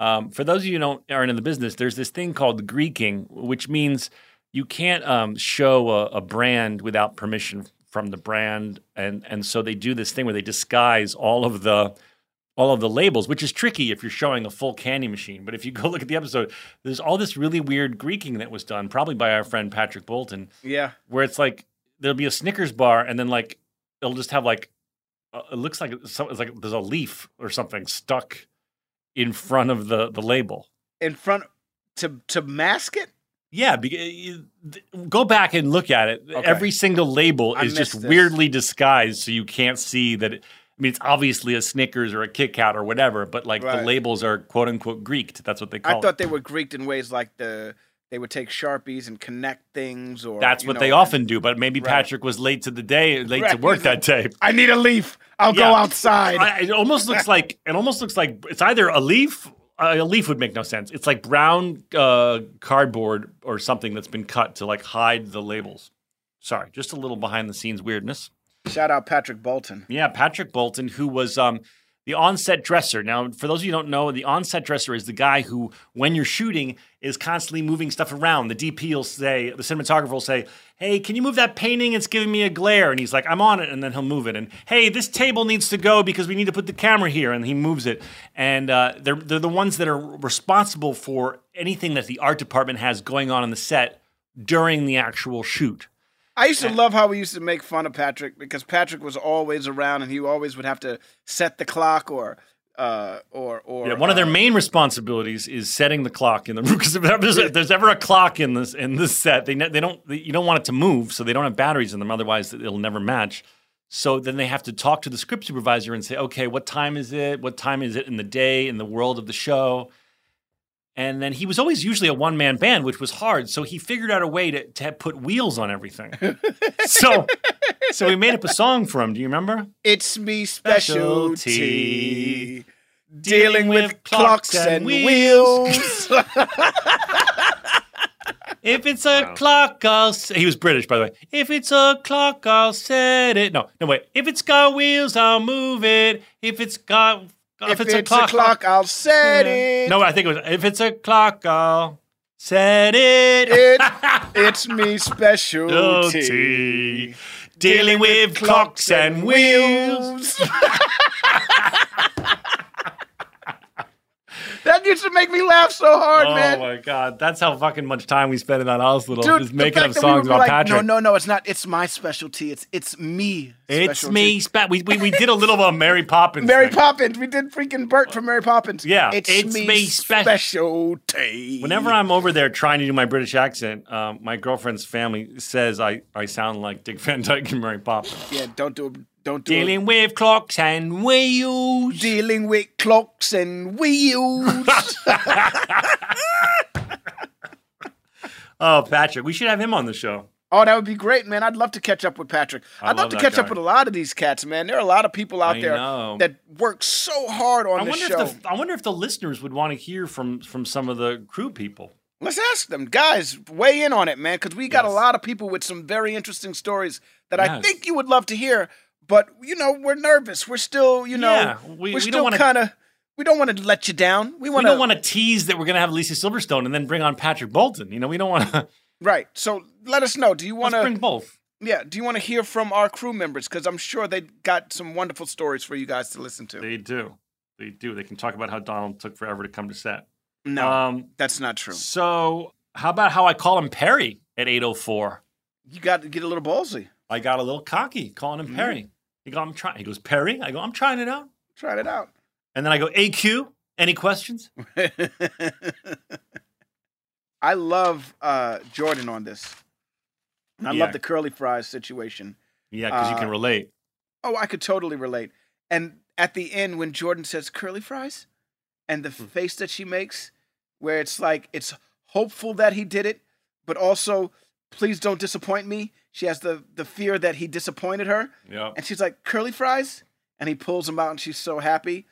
Speaker 4: Um, for those of you who don't aren't in the business, there's this thing called Greeking, which means you can't um, show a, a brand without permission from the brand, and and so they do this thing where they disguise all of the all of the labels, which is tricky if you're showing a full candy machine. But if you [LAUGHS] go look at the episode, there's all this really weird Greeking that was done, probably by our friend Patrick Bolton,
Speaker 6: Yeah.
Speaker 4: where it's like there'll be a Snickers bar and then like it'll just have like uh, it looks like it's some- it's like there's a leaf or something stuck in front of the the label.
Speaker 6: In front to to mask it.
Speaker 4: Yeah, because, uh, go back and look at it.
Speaker 6: Okay.
Speaker 4: Every single label
Speaker 6: I
Speaker 4: is just
Speaker 6: this.
Speaker 4: weirdly disguised, so you can't see that. It, I mean, it's obviously a Snickers or a Kit Kat or whatever, but like the labels are quote unquote Greeked. That's what they call
Speaker 6: I
Speaker 4: it.
Speaker 6: thought they were Greeked in ways like the they would take sharpies and connect things, or
Speaker 4: That's what
Speaker 6: know,
Speaker 4: they often do, but maybe
Speaker 6: Right.
Speaker 4: Patrick was late to the day, late to work that day. [LAUGHS]
Speaker 6: I need a leaf. I'll go outside.
Speaker 4: I, it almost looks like [LAUGHS] it almost looks like it's either a leaf. Uh, a leaf would make no sense. It's like brown uh, cardboard or something that's been cut to like hide the labels. Sorry, just a little behind the scenes weirdness.
Speaker 6: Shout out Patrick Bolton.
Speaker 4: Yeah, Patrick Bolton, who was um, the onset dresser. Now, for those of you who don't know, the onset dresser is the guy who, when you're shooting, is constantly moving stuff around. The DP will say, the cinematographer will say, Hey, can you move that painting? It's giving me a glare. And he's like, I'm on it. And then he'll move it. And hey, this table needs to go because we need to put the camera here. And he moves it. And uh, they're, they're the ones that are responsible for anything that the art department has going on on the set during the actual shoot.
Speaker 6: I used to love how we used to make fun of Patrick because Patrick was always around and he always would have to set the clock or uh or or
Speaker 4: Yeah, one of their
Speaker 6: uh,
Speaker 4: main responsibilities is setting the clock in the [LAUGHS] room. Because if there's, there's ever a clock in this in this set, they ne- they don't you don't want it to move, so they don't have batteries in them. Otherwise, it'll never match. So then they have to talk to the script supervisor and say, okay, what time is it? What time is it in the day in the world of the show? And then he was always usually a one man band, which was hard. So he figured out a way to, to put wheels on everything. [LAUGHS] so so we made up a song for him. Do you remember?
Speaker 6: It's me
Speaker 4: Specialty.
Speaker 6: specialty. Dealing with clocks and wheels. [LAUGHS]
Speaker 4: If it's a clock, I'll. s- He was British, by the way. If it's a clock, I'll set it. No, no wait. If it's got wheels, I'll move it. If it's got,
Speaker 6: if it's, a clock, I'll set hmm. it.
Speaker 4: No, I think it was. If it's a clock, I'll set it.
Speaker 6: It, [LAUGHS] it's me. Specialty.
Speaker 4: Dealing with clocks and wheels. [LAUGHS]
Speaker 6: that used to make me laugh so hard,
Speaker 4: Oh
Speaker 6: man.
Speaker 4: my god, that's how fucking much time we spent in that hospital,
Speaker 6: Dude,
Speaker 4: just making up
Speaker 6: that we
Speaker 4: songs about
Speaker 6: like,
Speaker 4: Patrick.
Speaker 6: No, no, no, it's not. It's my specialty. It's it's me.
Speaker 4: It's
Speaker 6: specialty.
Speaker 4: me. Spa- we, we we did a little of Mary Poppins.
Speaker 6: Mary
Speaker 4: thing.
Speaker 6: Poppins. We did freaking Bert from Mary Poppins.
Speaker 4: Yeah,
Speaker 6: it's,
Speaker 4: it's
Speaker 6: me,
Speaker 4: me spe-
Speaker 6: specialty.
Speaker 4: Whenever I'm over there trying to do my British accent, um, my girlfriend's family says I, I sound like Dick Van Dyke and Mary Poppins.
Speaker 6: yeah, don't do it. Don't do it.
Speaker 4: Dealing with clocks and wheels.
Speaker 6: dealing with clocks and wheels. [LAUGHS]
Speaker 4: Oh, Patrick, we should have him on the show.
Speaker 6: oh, that would be great, man. I'd love to catch up with Patrick.
Speaker 4: I
Speaker 6: I'd love
Speaker 4: love
Speaker 6: to catch up with a lot of these cats, man. There are a lot of people out
Speaker 4: I
Speaker 6: there
Speaker 4: know.
Speaker 6: that work so hard on
Speaker 4: I
Speaker 6: the
Speaker 4: wonder
Speaker 6: show.
Speaker 4: if the I wonder if the listeners would want to hear from from some of the crew people.
Speaker 6: Let's ask them, guys. Weigh in on it, man, because we got a lot of people with some very interesting stories that I think you would love to hear. But you know, we're nervous. We're still, you know,
Speaker 4: Yeah, we-
Speaker 6: are
Speaker 4: we don't
Speaker 6: still
Speaker 4: wanna-
Speaker 6: kind of. We don't want to let you down. We
Speaker 4: We
Speaker 6: want
Speaker 4: don't want to tease that we're going to have Lisa Silverstone and then bring on Patrick Bolton. You know, we don't want to. [LAUGHS]
Speaker 6: Right. So let us know. Do you want to
Speaker 4: bring both.
Speaker 6: Yeah. Do you want to hear from our crew members? Because I'm sure they got some wonderful stories for you guys to listen to.
Speaker 4: They do. They do. They can talk about how Donald took forever to come to set.
Speaker 6: no,
Speaker 4: Um,
Speaker 6: that's not true.
Speaker 4: So, how about how I call him Perry at 804?
Speaker 6: You got to get a little ballsy.
Speaker 4: I got a little cocky calling him Perry. He go, I'm trying. He goes, Perry? I go, I'm trying it out.
Speaker 6: Try it out.
Speaker 4: And then I go, AQ, any questions? [LAUGHS]
Speaker 6: I love uh, Jordan on this. I
Speaker 4: Yeah.
Speaker 6: love the curly fries situation.
Speaker 4: Yeah, because you
Speaker 6: Uh,
Speaker 4: can relate.
Speaker 6: Oh, I could totally relate. And at the end, when Jordan says curly fries, and the
Speaker 4: Hmm.
Speaker 6: face that she makes, where it's like it's hopeful that he did it, but also please don't disappoint me. She has the the fear that he disappointed her,
Speaker 4: Yeah.
Speaker 6: and she's like curly fries, and he pulls them out, and she's so happy.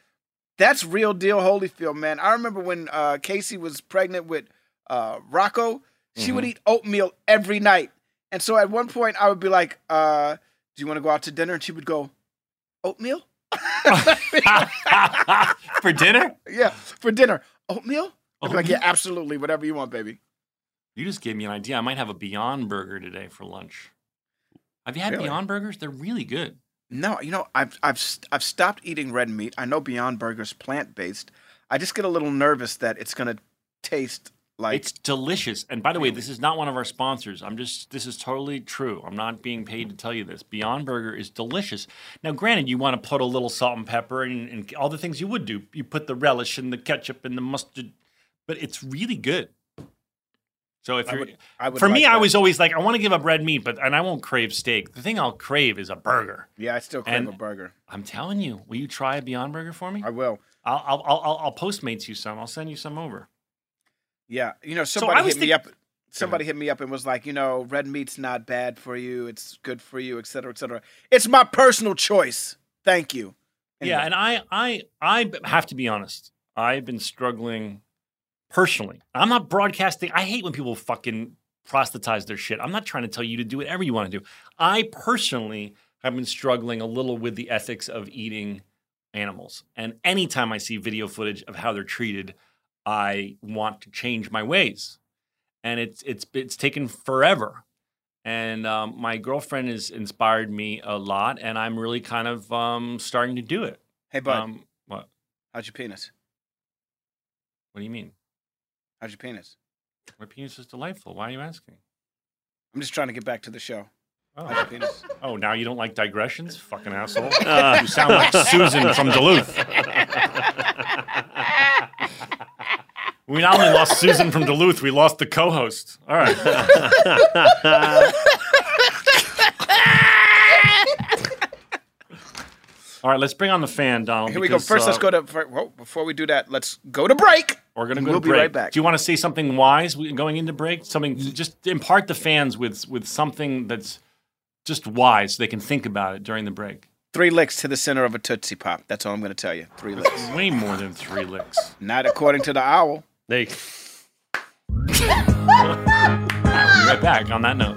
Speaker 6: That's real deal Holyfield, man. I remember when uh, Casey was pregnant with uh, Rocco, she would eat oatmeal every night. And so at one point, I would be like, uh, Do you want to go out to dinner? And she would go, Oatmeal? [LAUGHS]
Speaker 4: For dinner? [LAUGHS]
Speaker 6: Yeah, for dinner. Oatmeal? I'd be like, Yeah, absolutely. Whatever you want, baby.
Speaker 4: You just gave me an idea. I might have a Beyond Burger today for lunch. Have you had
Speaker 6: Really?
Speaker 4: Beyond Burgers? They're really good.
Speaker 6: No, you know, I've I've I've stopped eating red meat. I know Beyond Burger's plant based. I just get a little nervous that it's gonna taste like
Speaker 4: It's delicious. And by the way, this is not one of our sponsors. I'm just this is totally true. I'm not being mm-hmm. paid to tell you this. Beyond Burger is delicious. Now, granted, you want to put a little salt and pepper and, and all the things you would do. You put the relish and the ketchup and the mustard, but it's really good. So if
Speaker 6: I
Speaker 4: you're
Speaker 6: would- I would
Speaker 4: for me,
Speaker 6: like
Speaker 4: I was always like, I want to give up red meat, but and I won't crave steak. The thing I'll crave is a burger.
Speaker 6: yeah, I still crave
Speaker 4: And-
Speaker 6: a burger.
Speaker 4: I'm telling you, will you try a Beyond Burger for me?
Speaker 6: I will.
Speaker 4: I'll I'll I'll, I'll, Postmates you some. I'll send you some over.
Speaker 6: Yeah, you know,
Speaker 4: So
Speaker 6: somebody
Speaker 4: was
Speaker 6: hit me up. Somebody hit me up and was like, you know, red meat's not bad for you. It's good for you, et cetera, et cetera. It's my personal choice. Thank you.
Speaker 4: Yeah, and I I I have to be honest. I've been struggling personally. I'm not broadcasting. I hate when people fucking proselytize their shit. I'm not trying to tell you to do whatever you want to do. I personally have been struggling a little with the ethics of eating animals. And anytime I see video footage of how they're treated, I want to change my ways. And it's it's it's taken forever. And um, my girlfriend has inspired me a lot, and I'm really kind of um, starting to do it.
Speaker 6: Hey, bud,
Speaker 4: Um, what?
Speaker 6: how's your penis?
Speaker 4: What do you mean?
Speaker 6: How's your penis?
Speaker 4: My penis is delightful. Why are you asking?
Speaker 6: I'm just trying to get back to the show. Oh. How's your
Speaker 4: Oh,
Speaker 6: penis?
Speaker 4: oh now you don't like digressions? Fucking asshole. [LAUGHS] Uh. you sound like Susan from Duluth. [LAUGHS] we not only lost Susan from Duluth, we lost the co host. All right. [LAUGHS] All right, let's bring on the fan, Donald.
Speaker 6: Here we go.
Speaker 4: because,
Speaker 6: First, let's
Speaker 4: uh,
Speaker 6: go to. fir- Whoa, before we do that, let's go to break.
Speaker 4: We're going to go
Speaker 6: we'll
Speaker 4: to
Speaker 6: be
Speaker 4: break.
Speaker 6: right back.
Speaker 4: Do you want to say something wise going into break? Something just impart the fans with with something that's just wise so they can think about it during the break.
Speaker 6: Three licks to the center of a Tootsie Pop. That's all I'm going to tell you. Three licks.
Speaker 4: Way more than three licks.
Speaker 6: Not according to the owl.
Speaker 7: They,
Speaker 4: We'll be right back on that note.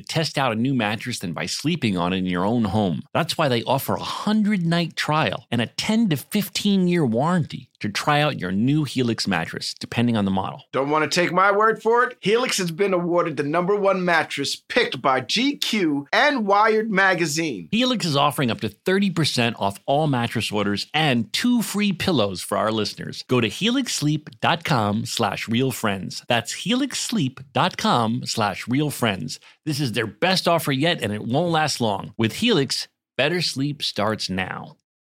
Speaker 1: test out a new mattress than by sleeping on it in your own home. That's why they offer a 100 night trial and a 10 to 15 year warranty to try out your new Helix mattress, depending on the model.
Speaker 12: Don't want to take my word for it? Helix has been awarded the number one mattress picked by GQ and Wired Magazine.
Speaker 1: Helix is offering up to 30% off all mattress orders and two free pillows for our listeners. Go to helixsleep.com slash realfriends. That's helixsleep.com slash realfriends. This is their best offer yet, and it won't last long. With Helix, better sleep starts now.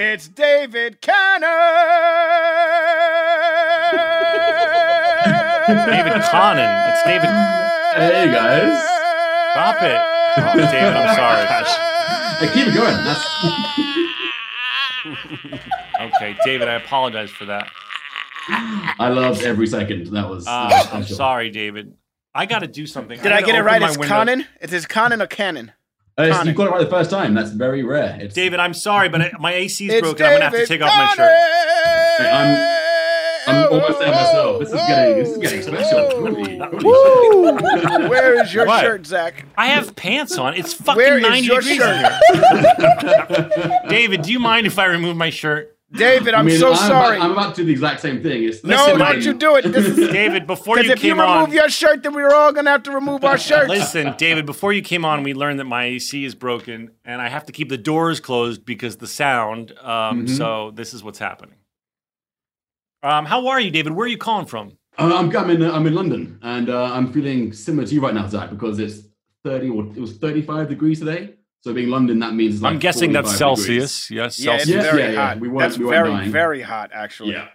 Speaker 6: It's David Cannon.
Speaker 4: David Conan. It's David.
Speaker 13: Hey guys.
Speaker 4: Stop it. Oh, David, I'm sorry.
Speaker 13: Hey, keep it going. That's, [LAUGHS]
Speaker 4: Okay, David, I apologize for that.
Speaker 13: I loved every second. That was.
Speaker 4: Uh, I'm sorry, David. I got to do something.
Speaker 6: Did I
Speaker 4: gotta
Speaker 6: get it right? It's
Speaker 4: window.
Speaker 6: Conan. It is Conan or Cannon.
Speaker 13: Uh, so you got it right the first time. That's very rare. It's,
Speaker 4: David, I'm sorry, but I- my AC is
Speaker 6: It's
Speaker 4: broken. I'm gonna have to
Speaker 6: David
Speaker 4: take off my shirt.
Speaker 13: I'm, I'm almost there myself. This is getting, this is getting special. Holy- holy
Speaker 6: Where is your
Speaker 4: What?
Speaker 6: shirt, Zach?
Speaker 4: I have pants on. It's fucking
Speaker 6: Where is
Speaker 4: 90
Speaker 6: your
Speaker 4: degrees
Speaker 6: shirt?
Speaker 4: in here. [LAUGHS] David, do you mind if I remove my shirt?
Speaker 6: David, I'm
Speaker 13: I mean,
Speaker 6: so
Speaker 13: I'm,
Speaker 6: sorry.
Speaker 13: I'm about to do the exact same thing. It's,
Speaker 6: no,
Speaker 4: Listen,
Speaker 6: don't
Speaker 4: I-
Speaker 6: you do it. [LAUGHS] This is
Speaker 4: David, before you came on.
Speaker 6: because
Speaker 4: you
Speaker 6: if you remove
Speaker 4: on,
Speaker 6: your shirt, then we're all gonna have to remove our shirts.
Speaker 4: listen, David, before you came on, we learned that my AC is broken, and I have to keep the doors closed because the sound. Um,
Speaker 13: Mhm.
Speaker 4: So this is what's happening. Um, how are you, David? Where are you calling from?
Speaker 13: Uh, I'm, I'm in I'm in London, and uh, I'm feeling similar to you right now, Zach, because it's 30 or it was 35 degrees today. So being London, that means like
Speaker 4: I'm guessing that's
Speaker 13: degrees.
Speaker 4: Celsius. Yes,
Speaker 6: yeah, it's
Speaker 4: Celsius.
Speaker 13: Yeah,
Speaker 6: very
Speaker 13: yeah, yeah. We weren't-
Speaker 6: That's
Speaker 13: we weren't
Speaker 6: very,
Speaker 13: dying.
Speaker 6: very hot, actually.
Speaker 13: Yeah,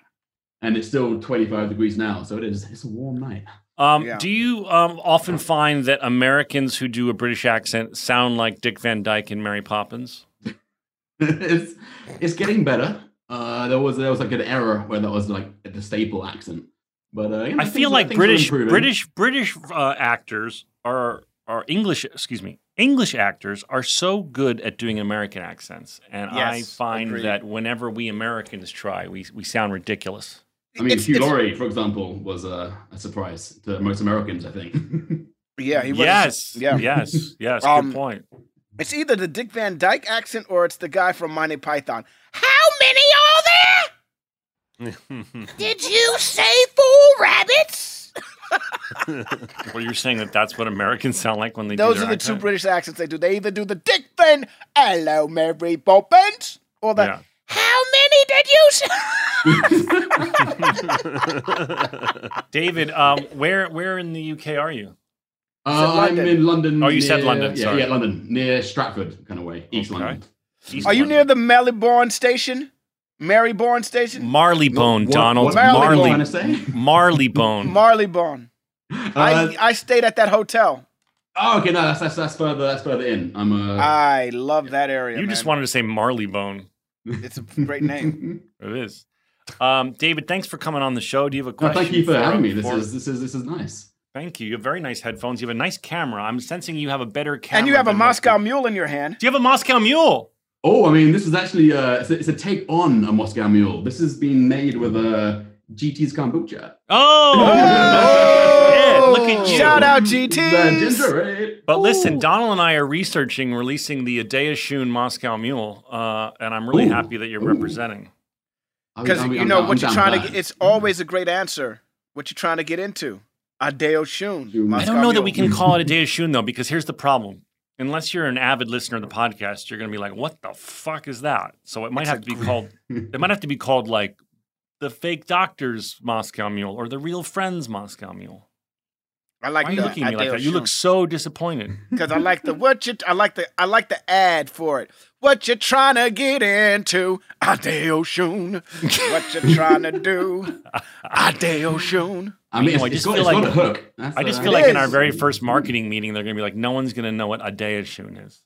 Speaker 13: and it's still 25 degrees now, so it is. It's a warm night.
Speaker 4: Um,
Speaker 6: Yeah.
Speaker 4: Do you um, often find that Americans who do a British accent sound like Dick Van Dyke and Mary Poppins? [LAUGHS]
Speaker 13: it's it's getting better. Uh, there was there was like an error where that was like the staple accent, but uh, you know,
Speaker 4: I feel like British. British British uh, actors are are English. Excuse me, English actors are so good at doing American accents, and I find
Speaker 6: agreed.
Speaker 4: that whenever we Americans try, we we sound ridiculous.
Speaker 13: I mean,
Speaker 6: It's-
Speaker 13: Hugh
Speaker 6: it's-
Speaker 13: Laurie, for example, was uh, a surprise to most Americans, I think. [LAUGHS]
Speaker 6: Yeah, he was.
Speaker 4: yes,
Speaker 6: Yeah.
Speaker 4: yes, yes.
Speaker 6: Um,
Speaker 4: good point.
Speaker 6: It's either the Dick Van Dyke accent or it's the guy from Monty Python. How many are there? [LAUGHS] Did you say four rabbits? [LAUGHS]
Speaker 4: well, you're saying that that's what Americans sound like when they do.
Speaker 6: Those are
Speaker 4: their
Speaker 6: the two? British accents they do. They either do the Dick Van, hello, Mary Poppins, or the
Speaker 4: Yeah.
Speaker 6: how many did you say? [LAUGHS] [LAUGHS]
Speaker 4: David, um, where where in the UK are you?
Speaker 13: Uh, I'm in London.
Speaker 4: Oh, you said London,
Speaker 13: Yeah,
Speaker 4: sorry.
Speaker 13: yeah, London, near Stratford, kind of way, East
Speaker 4: Okay.
Speaker 13: London.
Speaker 4: East
Speaker 6: Are you near the Marylebone station? Marylebone station?
Speaker 4: Marleybone,
Speaker 13: What-
Speaker 4: Donald?
Speaker 13: what- what are you
Speaker 4: Marley,
Speaker 13: trying to say?
Speaker 4: Marleybone.
Speaker 6: Marylebone. [LAUGHS]
Speaker 13: Uh,
Speaker 6: I I stayed at that hotel.
Speaker 13: oh, okay, no, that's, that's that's further that's further in. I'm uh,
Speaker 6: I love that area.
Speaker 4: you just wanted to say Marleybone.
Speaker 6: It's a great name. [LAUGHS]
Speaker 4: It is. Um, David, thanks for coming on the show. Do you have a
Speaker 13: No,
Speaker 4: question?
Speaker 13: thank you for having me. This
Speaker 4: for-
Speaker 13: is this is this is nice.
Speaker 4: Thank you. You have very nice headphones. You have a nice camera. I'm sensing you have a better camera.
Speaker 6: and you have a
Speaker 4: than
Speaker 6: Moscow mule in your hand.
Speaker 4: Do you have a Moscow Mule?
Speaker 13: Oh, I mean, this is actually uh, it's a, it's a take on a Moscow Mule. This has been made with a GT's kombucha.
Speaker 4: Oh, [LAUGHS] shit, look at you.
Speaker 6: Shout out
Speaker 13: The
Speaker 6: GT.
Speaker 13: ginger ale.
Speaker 4: But listen, Donald and I are researching releasing the Adea Shun Moscow Mule, uh, and I'm really
Speaker 13: Ooh.
Speaker 4: happy that you're
Speaker 13: Ooh.
Speaker 4: representing.
Speaker 6: Because
Speaker 13: I'm-
Speaker 6: you
Speaker 13: I'm
Speaker 6: know
Speaker 13: down-
Speaker 6: what
Speaker 13: I'm
Speaker 6: you're trying to. Get, it's always a great answer. What you're trying to get into. Adeo Shun.
Speaker 13: Shun.
Speaker 4: I don't know that we can call it Adea Shun though, because here's the problem. Unless you're an avid listener of the podcast, you're going to be like, "What the fuck is that?" So it might
Speaker 6: It's
Speaker 4: have to be called. [LAUGHS] It might have to be called like the fake doctor's Moscow Mule or the real friend's Moscow Mule.
Speaker 6: I like
Speaker 4: Why are you looking at me like that? You look so disappointed. [LAUGHS]
Speaker 6: because I like the what you. I like the I like the ad for it. What you trying to get into? Adeo Shun. What you trying to do? Adeo Shun.
Speaker 13: I mean,
Speaker 4: You know,
Speaker 13: it's,
Speaker 4: I just
Speaker 13: got,
Speaker 4: feel like-
Speaker 13: a hook. That's,
Speaker 4: I just feel
Speaker 6: It
Speaker 4: like in our very first marketing meeting, they're going to be like, "No one's going to know what Adea Shun is."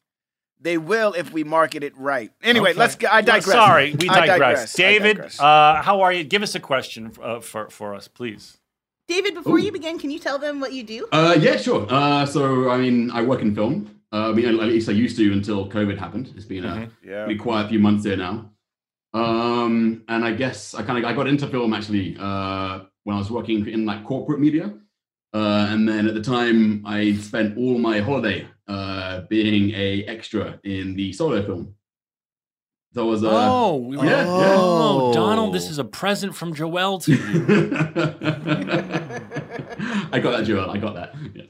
Speaker 6: They will if we market it right. Anyway,
Speaker 4: Okay.
Speaker 6: let's. Get, I
Speaker 4: Well,
Speaker 6: digress.
Speaker 4: sorry, we
Speaker 6: I
Speaker 4: digress. David,
Speaker 6: digress.
Speaker 4: Uh, how are you? Give us a question uh, for for us, please.
Speaker 5: David, before
Speaker 13: Ooh.
Speaker 5: you begin, can you tell them what you do?
Speaker 13: Uh, yeah, sure. Uh, so, I mean, I work in film. Uh, I mean, at least I used to until COVID happened. It's been a
Speaker 6: yeah.
Speaker 13: pretty quiet few months there now. Um, and I guess I kind of I got into film actually uh, when I was working in like corporate media. Uh, and then at the time, I spent all my holiday uh, being a extra in the solo film. So I was. Uh,
Speaker 4: oh,
Speaker 13: yeah, yeah.
Speaker 4: oh, Donald, this is a present from Joel to you. [LAUGHS]
Speaker 13: I got that, Joel. I got that. Yeah.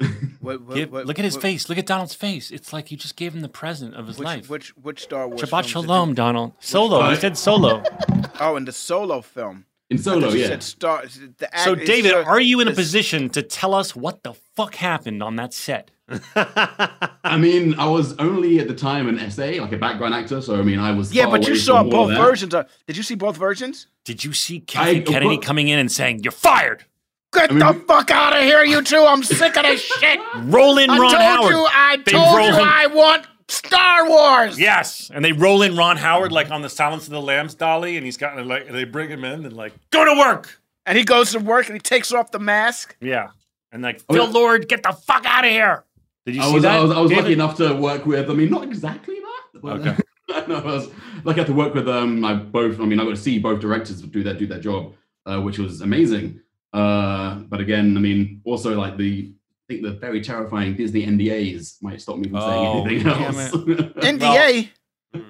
Speaker 6: What, what,
Speaker 4: Give-
Speaker 6: what-
Speaker 4: look at his
Speaker 6: what-
Speaker 4: face. Look at Donald's face. It's like you just gave him the present of his
Speaker 6: Which,
Speaker 4: life.
Speaker 6: which which Star Wars?
Speaker 4: Shabbat
Speaker 6: films did
Speaker 4: shalom, Donald. Solo. You
Speaker 13: one?
Speaker 4: said solo. [LAUGHS]
Speaker 6: Oh, in the solo film.
Speaker 13: In solo,
Speaker 6: thought
Speaker 13: yeah.
Speaker 6: said Star. The act,
Speaker 4: So, David,
Speaker 6: so-
Speaker 4: are you in a position to tell us what the fuck happened on that set? [LAUGHS]
Speaker 13: I mean, I was only at the time an SA, like a background actor. So I mean, I was.
Speaker 6: Yeah, but you saw both
Speaker 13: of
Speaker 6: versions. Of, did you see both versions?
Speaker 4: Did you see Kathy
Speaker 13: I-
Speaker 4: Kennedy
Speaker 13: what-
Speaker 4: coming in and saying, You're fired?
Speaker 6: Get
Speaker 13: mean,
Speaker 6: the fuck out of here, you two! I'm sick of this [LAUGHS] shit.
Speaker 4: Roll in
Speaker 6: I
Speaker 4: Ron
Speaker 6: told
Speaker 4: Howard.
Speaker 6: you. I
Speaker 4: They
Speaker 6: told you.
Speaker 4: in-
Speaker 6: I want Star Wars.
Speaker 4: Yes, and they roll in Ron Howard like on the Silence of the Lambs dolly, and he's got like they bring him in and like go to work.
Speaker 6: And he goes to work and he takes off the mask.
Speaker 4: Yeah, and like
Speaker 13: Oh,
Speaker 4: Phil
Speaker 13: yeah.
Speaker 4: Lord, get the fuck out of here. Did you
Speaker 13: I
Speaker 4: see
Speaker 13: was,
Speaker 4: that?
Speaker 13: I was, I was lucky enough to work with. I mean, not exactly that. But,
Speaker 4: Okay. [LAUGHS]
Speaker 13: no, I was lucky enough to work with um, I both. I mean, I got to see both directors do their do their job, uh, which was amazing. Uh, but again, I mean, also like the I think the very terrifying Disney NDAs might stop me from
Speaker 4: Oh,
Speaker 13: saying anything
Speaker 4: damn
Speaker 13: else. [LAUGHS]
Speaker 6: NDA.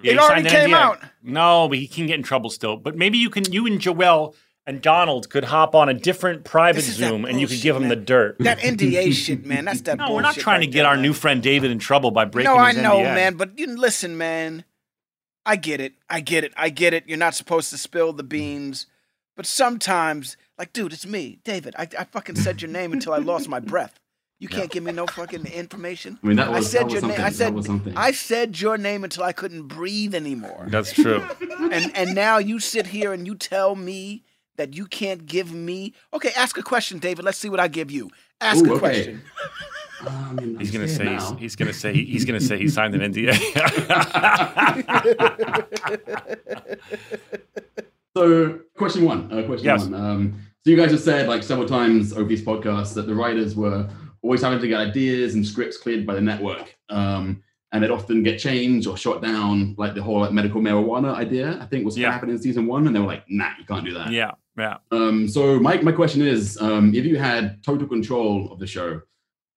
Speaker 4: Yeah,
Speaker 6: it already came
Speaker 4: NDA.
Speaker 6: out.
Speaker 4: No, but he can get in trouble still. But maybe you can. You and Joel and Donald could hop on a different private
Speaker 6: This is that
Speaker 4: Zoom, and you could give him
Speaker 6: man.
Speaker 4: the dirt.
Speaker 6: That NDA shit, man. That's that. [LAUGHS]
Speaker 4: No, we're not trying
Speaker 6: right
Speaker 4: to get
Speaker 6: there,
Speaker 4: our
Speaker 6: man.
Speaker 4: new friend David in trouble by breaking
Speaker 6: No, I know,
Speaker 4: NDA.
Speaker 6: man. But you listen, man. I get it. I get it. I get it. You're not supposed to spill the beans, but sometimes, like, dude, it's me, David. I, I fucking said your name until I lost my breath. You can't give me no fucking information.
Speaker 13: I mean, that
Speaker 6: I
Speaker 13: was-
Speaker 6: said
Speaker 13: that was
Speaker 6: your name. I
Speaker 13: something. That
Speaker 6: said
Speaker 13: was something.
Speaker 6: I said your name until I couldn't breathe anymore.
Speaker 4: That's true.
Speaker 6: and and now you sit here and you tell me that you can't give me. Okay, ask a question, David. Let's see what I give you. Ask
Speaker 13: Ooh,
Speaker 6: a
Speaker 13: okay.
Speaker 6: question.
Speaker 13: I mean,
Speaker 4: He's
Speaker 13: I'm
Speaker 4: gonna say he's, he's gonna say he's gonna say he signed an NDA. [LAUGHS]
Speaker 13: So, question one. Uh, question
Speaker 4: Yes.
Speaker 13: one. Um, so, you guys have said like several times over these podcasts that the writers were always having to get ideas and scripts cleared by the network, um, and it often get changed or shot down. Like the whole like, medical marijuana idea, I think was
Speaker 4: Yeah.
Speaker 13: happening in season one, and they were like, "Nah, you can't do that."
Speaker 4: yeah, yeah.
Speaker 13: Um, so my, my question is, um, if you had total control of the show,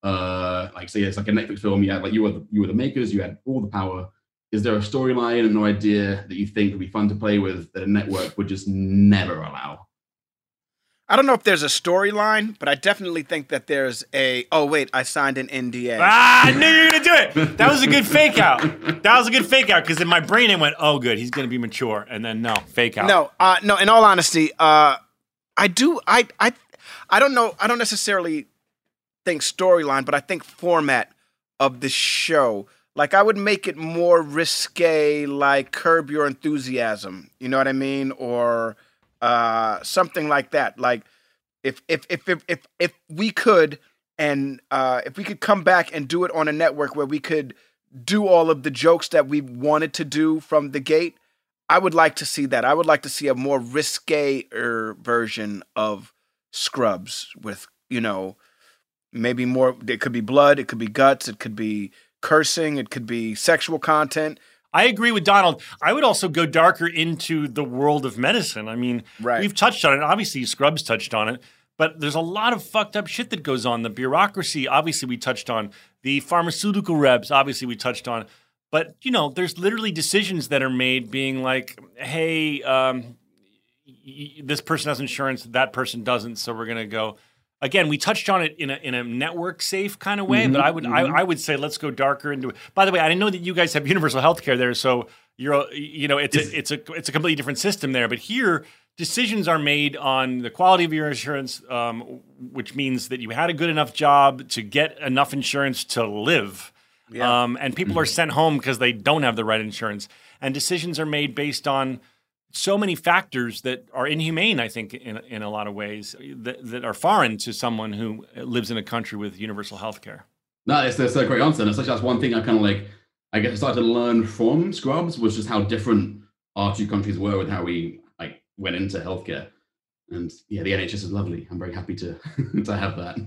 Speaker 13: uh, like say it's like a Netflix film, you had like you were the, you were the makers, you had all the power. Is there a storyline and no idea that you think would be fun to play with that a network would just never allow?
Speaker 6: I don't know if there's a storyline, but I definitely think that there's a. Oh wait, I signed an NDA.
Speaker 4: Ah, I knew you were gonna do it. That was a good fake out. That was a good fake out because in my brain it went, "Oh, good, he's gonna be mature," and then no, fake out.
Speaker 6: No, uh, no. In all honesty, uh, I do. I, I, I don't know. I don't necessarily think storyline, but I think format of the show. Like I would make it more risque, like Curb Your Enthusiasm. You know what I mean, or uh, something like that. Like if if if if if, if we could and uh, if we could come back and do it on a network where we could do all of the jokes that we wanted to do from the gate, I would like to see that. I would like to see a more risque version of Scrubs with, you know, maybe more. It could be blood, it could be guts, it could be cursing, it could be sexual content.
Speaker 4: I agree with Donald. I would also go darker into the world of medicine. I mean,
Speaker 6: Right.
Speaker 4: we've touched on it. Obviously, Scrubs touched on it, but there's a lot of fucked up shit that goes on. The bureaucracy, obviously, we touched on. The pharmaceutical reps, obviously, we touched on. But you know, there's literally decisions that are made, being like, "Hey, um, y- this person has insurance, that person doesn't, so we're gonna go." Again, we touched on it in a in a network safe kind of way, but I would I, I would say let's go darker into it. By the way, I didn't know that you guys have [LAUGHS] universal health care there, so you're you know it's a it's a it's a completely different system there. But here, decisions are made on the quality of your insurance, um, which means that you had a good enough job to get enough insurance to live. Um, and people are sent home because they don't have the right insurance. And decisions are made based on so many factors that are inhumane, I think, in, in a lot of ways, that, that are foreign to someone who lives in a country with universal health care.
Speaker 13: No, that's a great answer. And it's actually that's one thing I kind of like. I guess I started to learn from Scrubs was just how different our two countries were with how we like went into healthcare. And yeah, the NHS is lovely. I'm very happy to [LAUGHS] to have that.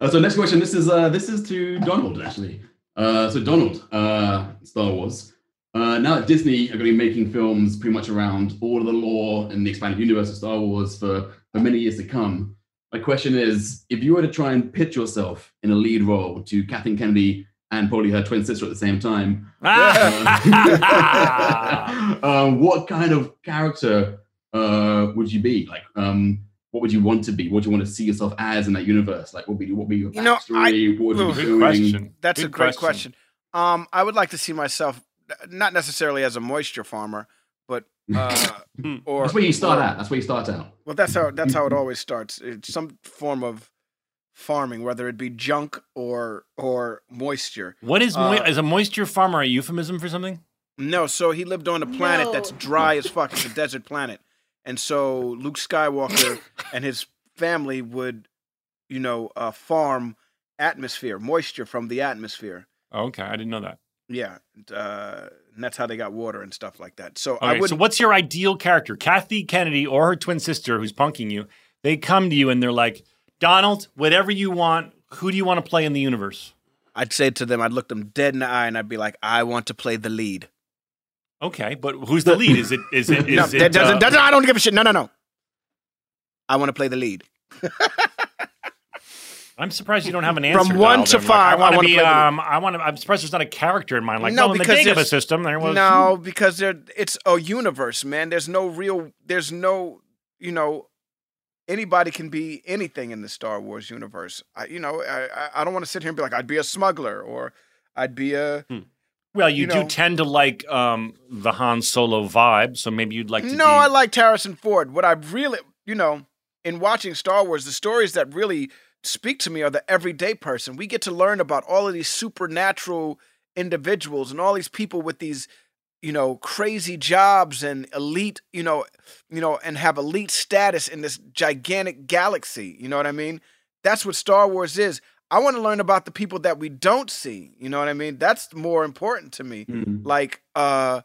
Speaker 13: Uh, so next question. This is uh, this is to Donald actually. Uh, so Donald, uh, Star Wars. Uh, now that Disney are going to be making films pretty much around all of the lore and the expanded universe of Star Wars for, for many years to come, My question is, if you were to try and pitch yourself in a lead role to Kathleen Kennedy and probably her twin sister at the same time, um, [LAUGHS] [LAUGHS] what kind of character uh, would you be? Like, um, what would you want to be? What do you want to see yourself as in that universe? Like, what would be what would be your
Speaker 6: You know, I-
Speaker 13: backstory? what would you be doing?
Speaker 4: question.
Speaker 6: That's a great
Speaker 4: question.
Speaker 6: question. Um, I would like to see myself not necessarily as a moisture farmer, but [LAUGHS] uh, or
Speaker 13: That's where you start
Speaker 6: or-
Speaker 13: at. That's where you start out.
Speaker 6: Well, that's how that's how it [CLEARS THROAT] always starts. It's some form of farming, whether it be junk or or moisture.
Speaker 4: What is mo-
Speaker 6: Uh,
Speaker 4: is a moisture farmer a euphemism for something?
Speaker 6: No, so he lived on a planet that's dry as fuck. It's a desert planet. And so Luke Skywalker [LAUGHS] and his family would, you know, uh, farm atmosphere, moisture from the atmosphere.
Speaker 4: Oh, okay, I didn't know that.
Speaker 6: Yeah. Uh, and that's how they got water and stuff like that. So
Speaker 4: Okay,
Speaker 6: I would
Speaker 4: so what's your ideal character? Kathy Kennedy or her twin sister who's punking you, they come to you and they're like, Donald, whatever you want, who do you want to play in the universe?
Speaker 6: I'd say to them, I'd look them dead in the eye and I'd be like, I want to play the lead.
Speaker 4: Okay, but who's the lead? Is it is it [LAUGHS] is
Speaker 6: no,
Speaker 4: it
Speaker 6: that doesn't,
Speaker 4: uh,
Speaker 6: doesn't, I don't give a shit. No, no, no. I want to play the lead. [LAUGHS]
Speaker 4: I'm surprised you don't have an answer.
Speaker 6: From one to
Speaker 4: in. Like,
Speaker 6: five,
Speaker 4: I want to be. Um, I want to. I'm surprised there's not a character in mind. Like,
Speaker 6: No,
Speaker 4: no, in the
Speaker 6: because
Speaker 4: Dagobah system, there was
Speaker 6: No, because there it's a universe, man. There's no real there's no, you know, anybody can be anything in the Star Wars universe. I you know, I I- don't want to sit here and be like I'd be a smuggler or I'd be a
Speaker 4: Well, you,
Speaker 6: you
Speaker 4: do
Speaker 6: know-
Speaker 4: tend to like um, the Han Solo vibe, so maybe you'd like to.
Speaker 6: No,
Speaker 4: be,
Speaker 6: I like Harrison Ford. What I really, you know, in watching Star Wars, the stories that really speak to me are the everyday person. We get to learn about all of these supernatural individuals and all these people with these, you know, crazy jobs and elite, you know, you know, and have elite status in this gigantic galaxy. You know what I mean? That's what Star Wars is. I want to learn about the people that we don't see. You know what I mean? That's more important to me. Like, uh,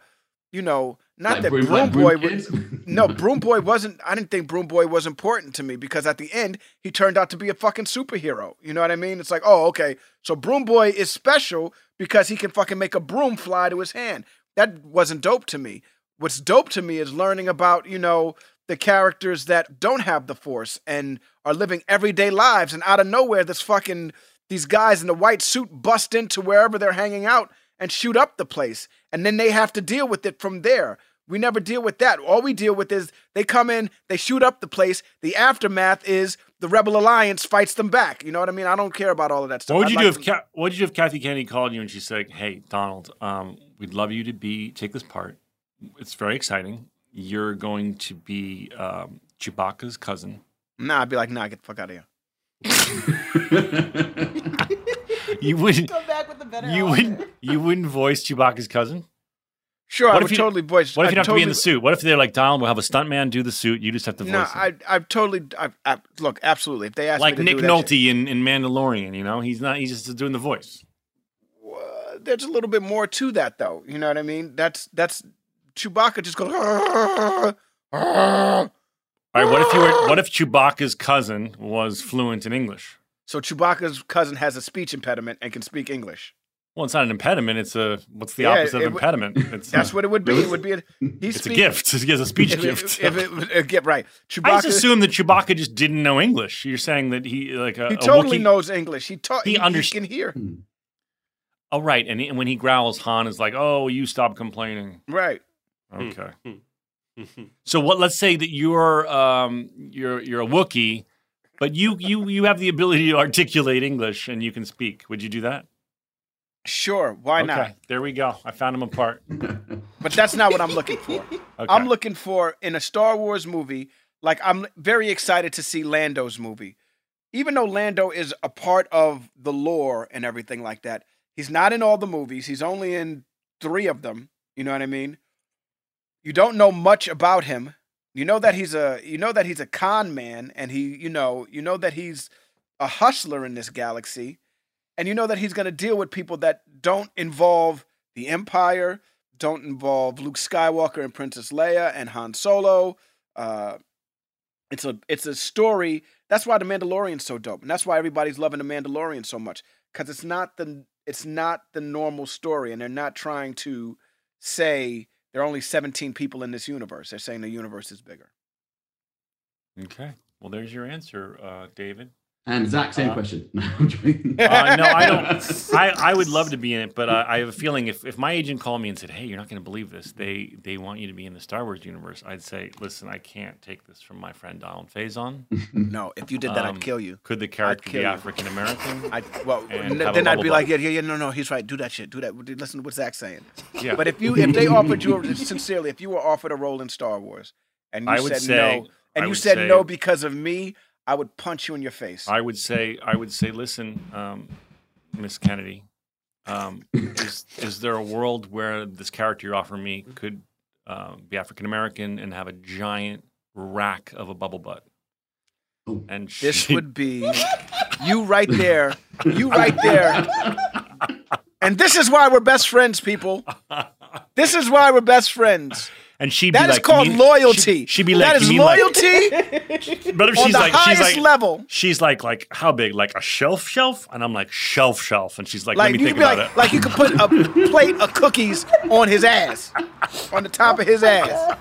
Speaker 6: you know, not
Speaker 13: Like
Speaker 6: that
Speaker 13: Broom-
Speaker 6: Broom,
Speaker 13: like
Speaker 6: Boy was. [LAUGHS] No, Broom Boy wasn't. I didn't think Broom Boy was important to me because at the end he turned out to be a fucking superhero. You know what I mean? It's like, oh, okay, so Broom Boy is special because he can fucking make a broom fly to his hand. That wasn't dope to me. What's dope to me is learning about you know the characters that don't have the Force and are living everyday lives, and out of nowhere, this fucking these guys in the white suit bust into wherever they're hanging out and shoot up the place, and then they have to deal with it from there. We never deal with that. All we deal with is they come in, they shoot up the place. The aftermath is the Rebel Alliance fights them back. You know what I mean? I don't care about all of that stuff.
Speaker 4: What would
Speaker 6: I'd
Speaker 4: you
Speaker 6: like
Speaker 4: do if
Speaker 6: to-
Speaker 4: Ca- What would you do if Kathy Kennedy called you and she said, "Hey, Donald, um, we'd love you to be take this part. It's very exciting. You're going to be um, Chewbacca's cousin.
Speaker 6: Nah, I'd be like, nah, get the fuck out of here. [LAUGHS] [LAUGHS]
Speaker 4: You wouldn't.
Speaker 5: Come back with the better.
Speaker 4: You
Speaker 5: offer.
Speaker 4: wouldn't. You wouldn't voice Chewbacca's cousin.
Speaker 6: Sure, I
Speaker 4: What
Speaker 6: would
Speaker 4: if you-
Speaker 6: totally voice.
Speaker 4: What if you don't have to be in the suit? What if they're like Donald? We'll have a stuntman do the suit. You just have to voice
Speaker 6: No. I, I've totally. I, I, look, absolutely. If they ask
Speaker 4: like
Speaker 6: me to
Speaker 4: Nick Nolte in, in Mandalorian. You know, he's not. He's just doing the voice.
Speaker 6: there's a little bit more to that, though. You know what I mean? That's that's Chewbacca just goes.
Speaker 4: All right. What if you were? What if Chewbacca's cousin was fluent in English?
Speaker 6: So Chewbacca's cousin has a speech impediment and can speak English.
Speaker 4: Well, it's not an impediment. It's a what's the
Speaker 6: Yeah,
Speaker 4: opposite
Speaker 6: it
Speaker 4: of
Speaker 6: would-
Speaker 4: impediment? It's [LAUGHS]
Speaker 6: That's
Speaker 4: a,
Speaker 6: what it would be. It would be. A, he's
Speaker 4: it's a gift. [LAUGHS] He has a speech
Speaker 6: If
Speaker 4: gift.
Speaker 6: if it, would- uh, get right,
Speaker 4: I just assumed that Chewbacca just didn't know English. You're saying that he like a,
Speaker 6: he
Speaker 4: a
Speaker 6: totally
Speaker 4: Wookiee-
Speaker 6: knows English. He taught.
Speaker 4: He
Speaker 6: He, he, can hear.
Speaker 4: Oh, right. And, he, and when he growls, Han is like, "Oh, you stop complaining."
Speaker 6: Right.
Speaker 4: Okay. so what? Let's say that you're um you're you're a Wookiee, but you you you have the ability to articulate English and you can speak. Would you do that?
Speaker 6: Sure. Why
Speaker 4: okay.
Speaker 6: not?
Speaker 4: There we go. I found him apart. [LAUGHS]
Speaker 6: But that's not what I'm looking for. I'm looking for in a Star Wars movie. Like I'm very excited to see Lando's movie, even though Lando is a part of the lore and everything like that. He's not in all the movies. He's only in three of them. You know what I mean? You don't know much about him. You know that he's a you know that he's a con man, and he you know you know that he's a hustler in this galaxy, and you know that he's going to deal with people that don't involve the Empire, don't involve Luke Skywalker and Princess Leia and Han Solo. Uh, it's a it's a story. That's why the Mandalorian's so dope, and that's why everybody's loving the Mandalorian so much because it's not the it's not the normal story, and they're not trying to say there are only 17 people in this universe. They're saying the universe is bigger.
Speaker 4: Okay. Well, there's your answer, uh, David.
Speaker 13: And Zach, same
Speaker 4: Uh,
Speaker 13: question. [LAUGHS] No, I'm joking.
Speaker 4: Uh, no, I don't. [LAUGHS] I, I would love to be in it, but uh, I have a feeling if, if my agent called me and said, "Hey, you're not going to believe this. They they want you to be in the Star Wars universe," I'd say, "Listen, I can't take this from my friend Donald Faison. [LAUGHS]
Speaker 6: No, if you did that,
Speaker 4: Um,
Speaker 6: I'd kill you.
Speaker 4: Could the character be. African American?
Speaker 6: I well, n- then I'd be
Speaker 4: butt?
Speaker 6: like, yeah, yeah, yeah, no, no, he's right. Do that shit. Do that. Listen to what Zach's saying.
Speaker 4: Yeah.
Speaker 6: But if you, if they offered you sincerely, if you were offered a role in Star Wars, and you
Speaker 4: I would
Speaker 6: said
Speaker 4: say-
Speaker 6: no, and
Speaker 4: I
Speaker 6: you said
Speaker 4: say-
Speaker 6: no because of me, I would punch you in your face.
Speaker 4: I would say, I would say, listen, um, Miss Kennedy, um, [LAUGHS] is is there a world where this character you're offering me could uh, be African American and have a giant rack of a bubble butt? And
Speaker 6: This would be you right there. You right there. And this is why we're best friends, people. This is why we're best friends.
Speaker 4: And she'd
Speaker 6: That
Speaker 4: be
Speaker 6: is
Speaker 4: like,
Speaker 6: called
Speaker 4: mean-
Speaker 6: loyalty.
Speaker 4: She'd, she'd be like,
Speaker 6: that is
Speaker 4: mean like-
Speaker 6: loyalty. [LAUGHS]
Speaker 4: but if
Speaker 6: on
Speaker 4: she's
Speaker 6: the
Speaker 4: like, she's
Speaker 6: highest
Speaker 4: like,
Speaker 6: level.
Speaker 4: she's like, like how big? Like a shelf, shelf? And I'm like, shelf, shelf. And she's like,
Speaker 6: Like
Speaker 4: let me think about
Speaker 6: like,
Speaker 4: it.
Speaker 6: like you could put a [LAUGHS] plate of cookies on his ass, on the top of his ass,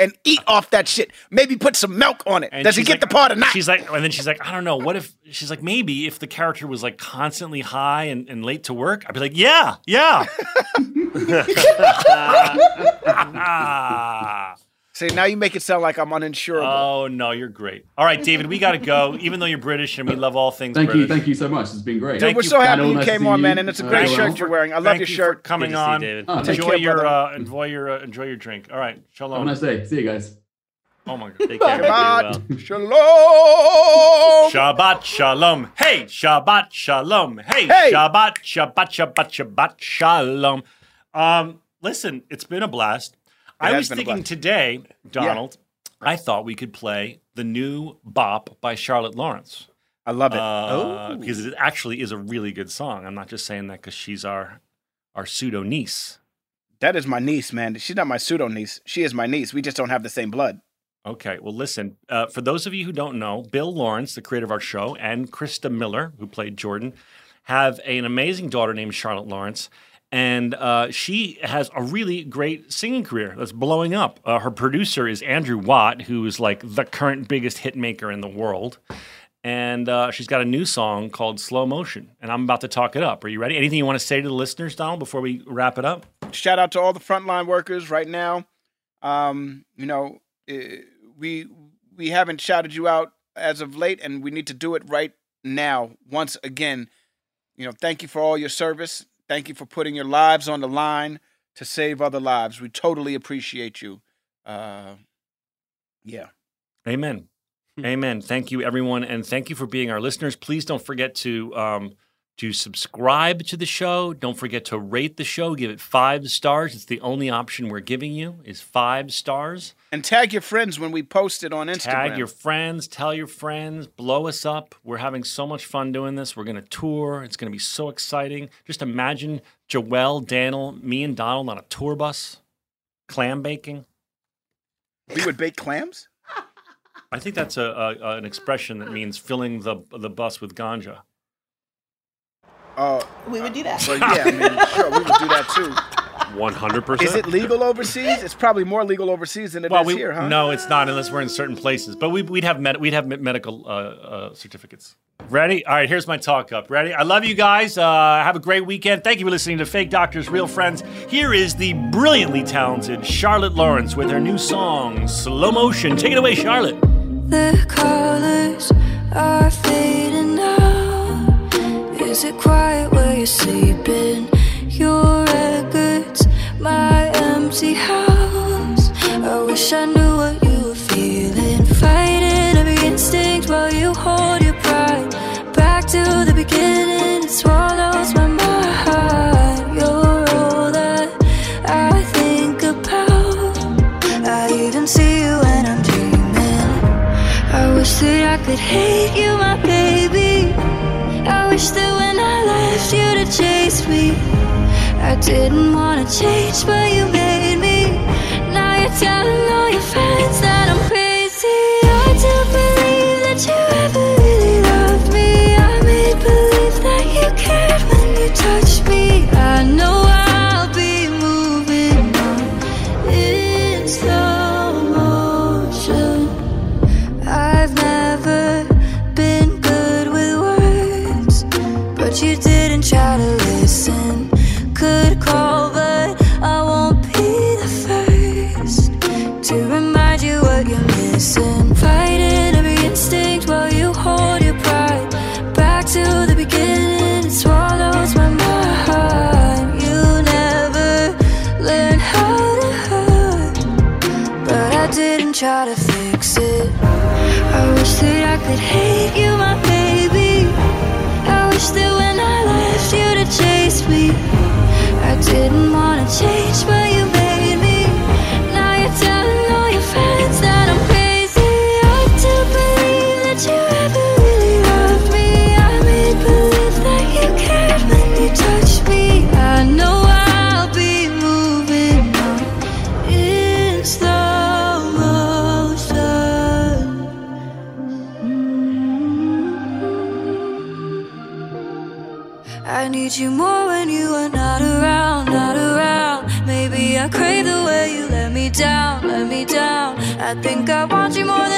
Speaker 6: and eat off that shit. Maybe put some milk on it.
Speaker 4: And
Speaker 6: Does he get
Speaker 4: like-
Speaker 6: the part or not?
Speaker 4: She's like, and then she's like, I don't know. What if she's like, maybe if the character was like constantly high and, and late to work, I'd be like, yeah, yeah. [LAUGHS]
Speaker 6: See, now you make it sound like I'm uninsurable.
Speaker 4: oh no, you're great. All right, David, we got to go. Even though you're British and we love all things
Speaker 13: Thank you,
Speaker 4: British.
Speaker 13: thank you so much. It's been great.
Speaker 6: Dude,
Speaker 4: thank
Speaker 6: we're
Speaker 4: you,
Speaker 6: so happy
Speaker 13: Daniel,
Speaker 6: you
Speaker 13: nice to
Speaker 6: came
Speaker 13: see
Speaker 6: on,
Speaker 13: you.
Speaker 6: man, and it's a
Speaker 13: Uh,
Speaker 6: great
Speaker 13: well,
Speaker 6: shirt
Speaker 4: for-
Speaker 6: you're wearing. I love
Speaker 4: Thank
Speaker 6: your
Speaker 4: you
Speaker 6: shirt.
Speaker 4: for coming
Speaker 7: Good to see you,
Speaker 4: on.
Speaker 7: David.
Speaker 13: Oh,
Speaker 6: Take
Speaker 4: enjoy
Speaker 6: care,
Speaker 4: your
Speaker 6: brother.
Speaker 4: uh, enjoy your uh, enjoy your drink. All right,
Speaker 13: Have a
Speaker 4: shalom.
Speaker 13: nice day. See you guys.
Speaker 4: Oh my god.
Speaker 7: Take care. everybody.
Speaker 6: Shabbat
Speaker 7: Well.
Speaker 6: shalom.
Speaker 4: Shabbat shalom. Hey, Shabbat shalom. Hey,
Speaker 6: Hey.
Speaker 4: Shabbat, Shabbat, Shabbat, Shabbat shalom. Um, listen, it's been a blast. I was thinking today, Donald, I thought we could play the new Bop by Charlotte Lawrence.
Speaker 6: I love it.
Speaker 4: Uh, because it actually is a really good song. I'm not just saying that because she's our our pseudo niece.
Speaker 6: That is my niece, man. She's not my pseudo niece. She is my niece. We just don't have the same blood.
Speaker 4: Okay, well, listen. Uh, for those of you who don't know, Bill Lawrence, the creator of our show, and Christa Miller, who played Jordan, have an amazing daughter named Charlotte Lawrence. And uh, she has a really great singing career that's blowing up. Uh, her producer is Andrew Watt, who is like the current biggest hit maker in the world. And uh, she's got a new song called Slow Motion. And I'm about to talk it up. Are you ready? Anything you want to say to the listeners, Donald, before we wrap it up?
Speaker 6: Shout out to all the frontline workers right now. Um, you know, eh, we we haven't shouted you out as of late, and we need to do it right now. Once again, you know, thank you for all your service. Thank you for putting your lives on the line to save other lives. We totally appreciate you. Uh, yeah.
Speaker 4: Amen. Amen. Thank you, everyone, and thank you for being our listeners. Please don't forget to um, to subscribe to the show. Don't forget to rate the show. Give it five stars. It's the only option we're giving you is five stars.
Speaker 6: And tag your friends when we post it on Instagram.
Speaker 4: Tag your friends. Tell your friends. Blow us up. We're having so much fun doing this. We're going to tour. It's going to be so exciting. Just imagine Joelle, Daniel, me, and Donald on a tour bus, clam baking.
Speaker 6: we would bake clams.
Speaker 4: I think that's a, a an expression that means filling the the bus with ganja.
Speaker 6: Uh,
Speaker 5: We would do that.
Speaker 6: well, yeah, I mean, [LAUGHS] sure, we would do that too.
Speaker 7: One hundred percent.
Speaker 6: Is it legal overseas? It's probably more legal overseas than it is
Speaker 4: Well, we,
Speaker 6: here, huh?
Speaker 4: no, it's not unless we're in certain places. But we, we'd have med- we'd have medical uh, uh, certificates. Ready? All right. Here's my talk up. Ready? I love you guys. Uh, have a great weekend. Thank you for listening to Fake Doctors, Real Friends. Here is the brilliantly talented Charlotte Lawrence with her new song, Slow Motion. Take it away, Charlotte.
Speaker 14: The colors are fading now. Is it quiet where you're sleeping? Your records, my empty house. I wish I knew what you were feeling. Fighting every instinct while you hold your pride. Back to the beginning, it swallows my mind. You're all that I think about. I even see you when I'm dreaming. I wish that I could hate me, I didn't wanna change, but you made me. Now you're telling all I think I want you more than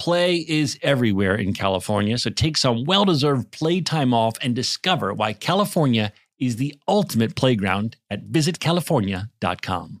Speaker 4: Play is everywhere in California, so take some well deserved playtime off and discover why California is the ultimate playground at visitcalifornia.com.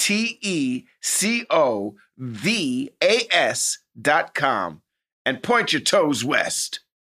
Speaker 6: T E C O V A S dot com and point your toes west.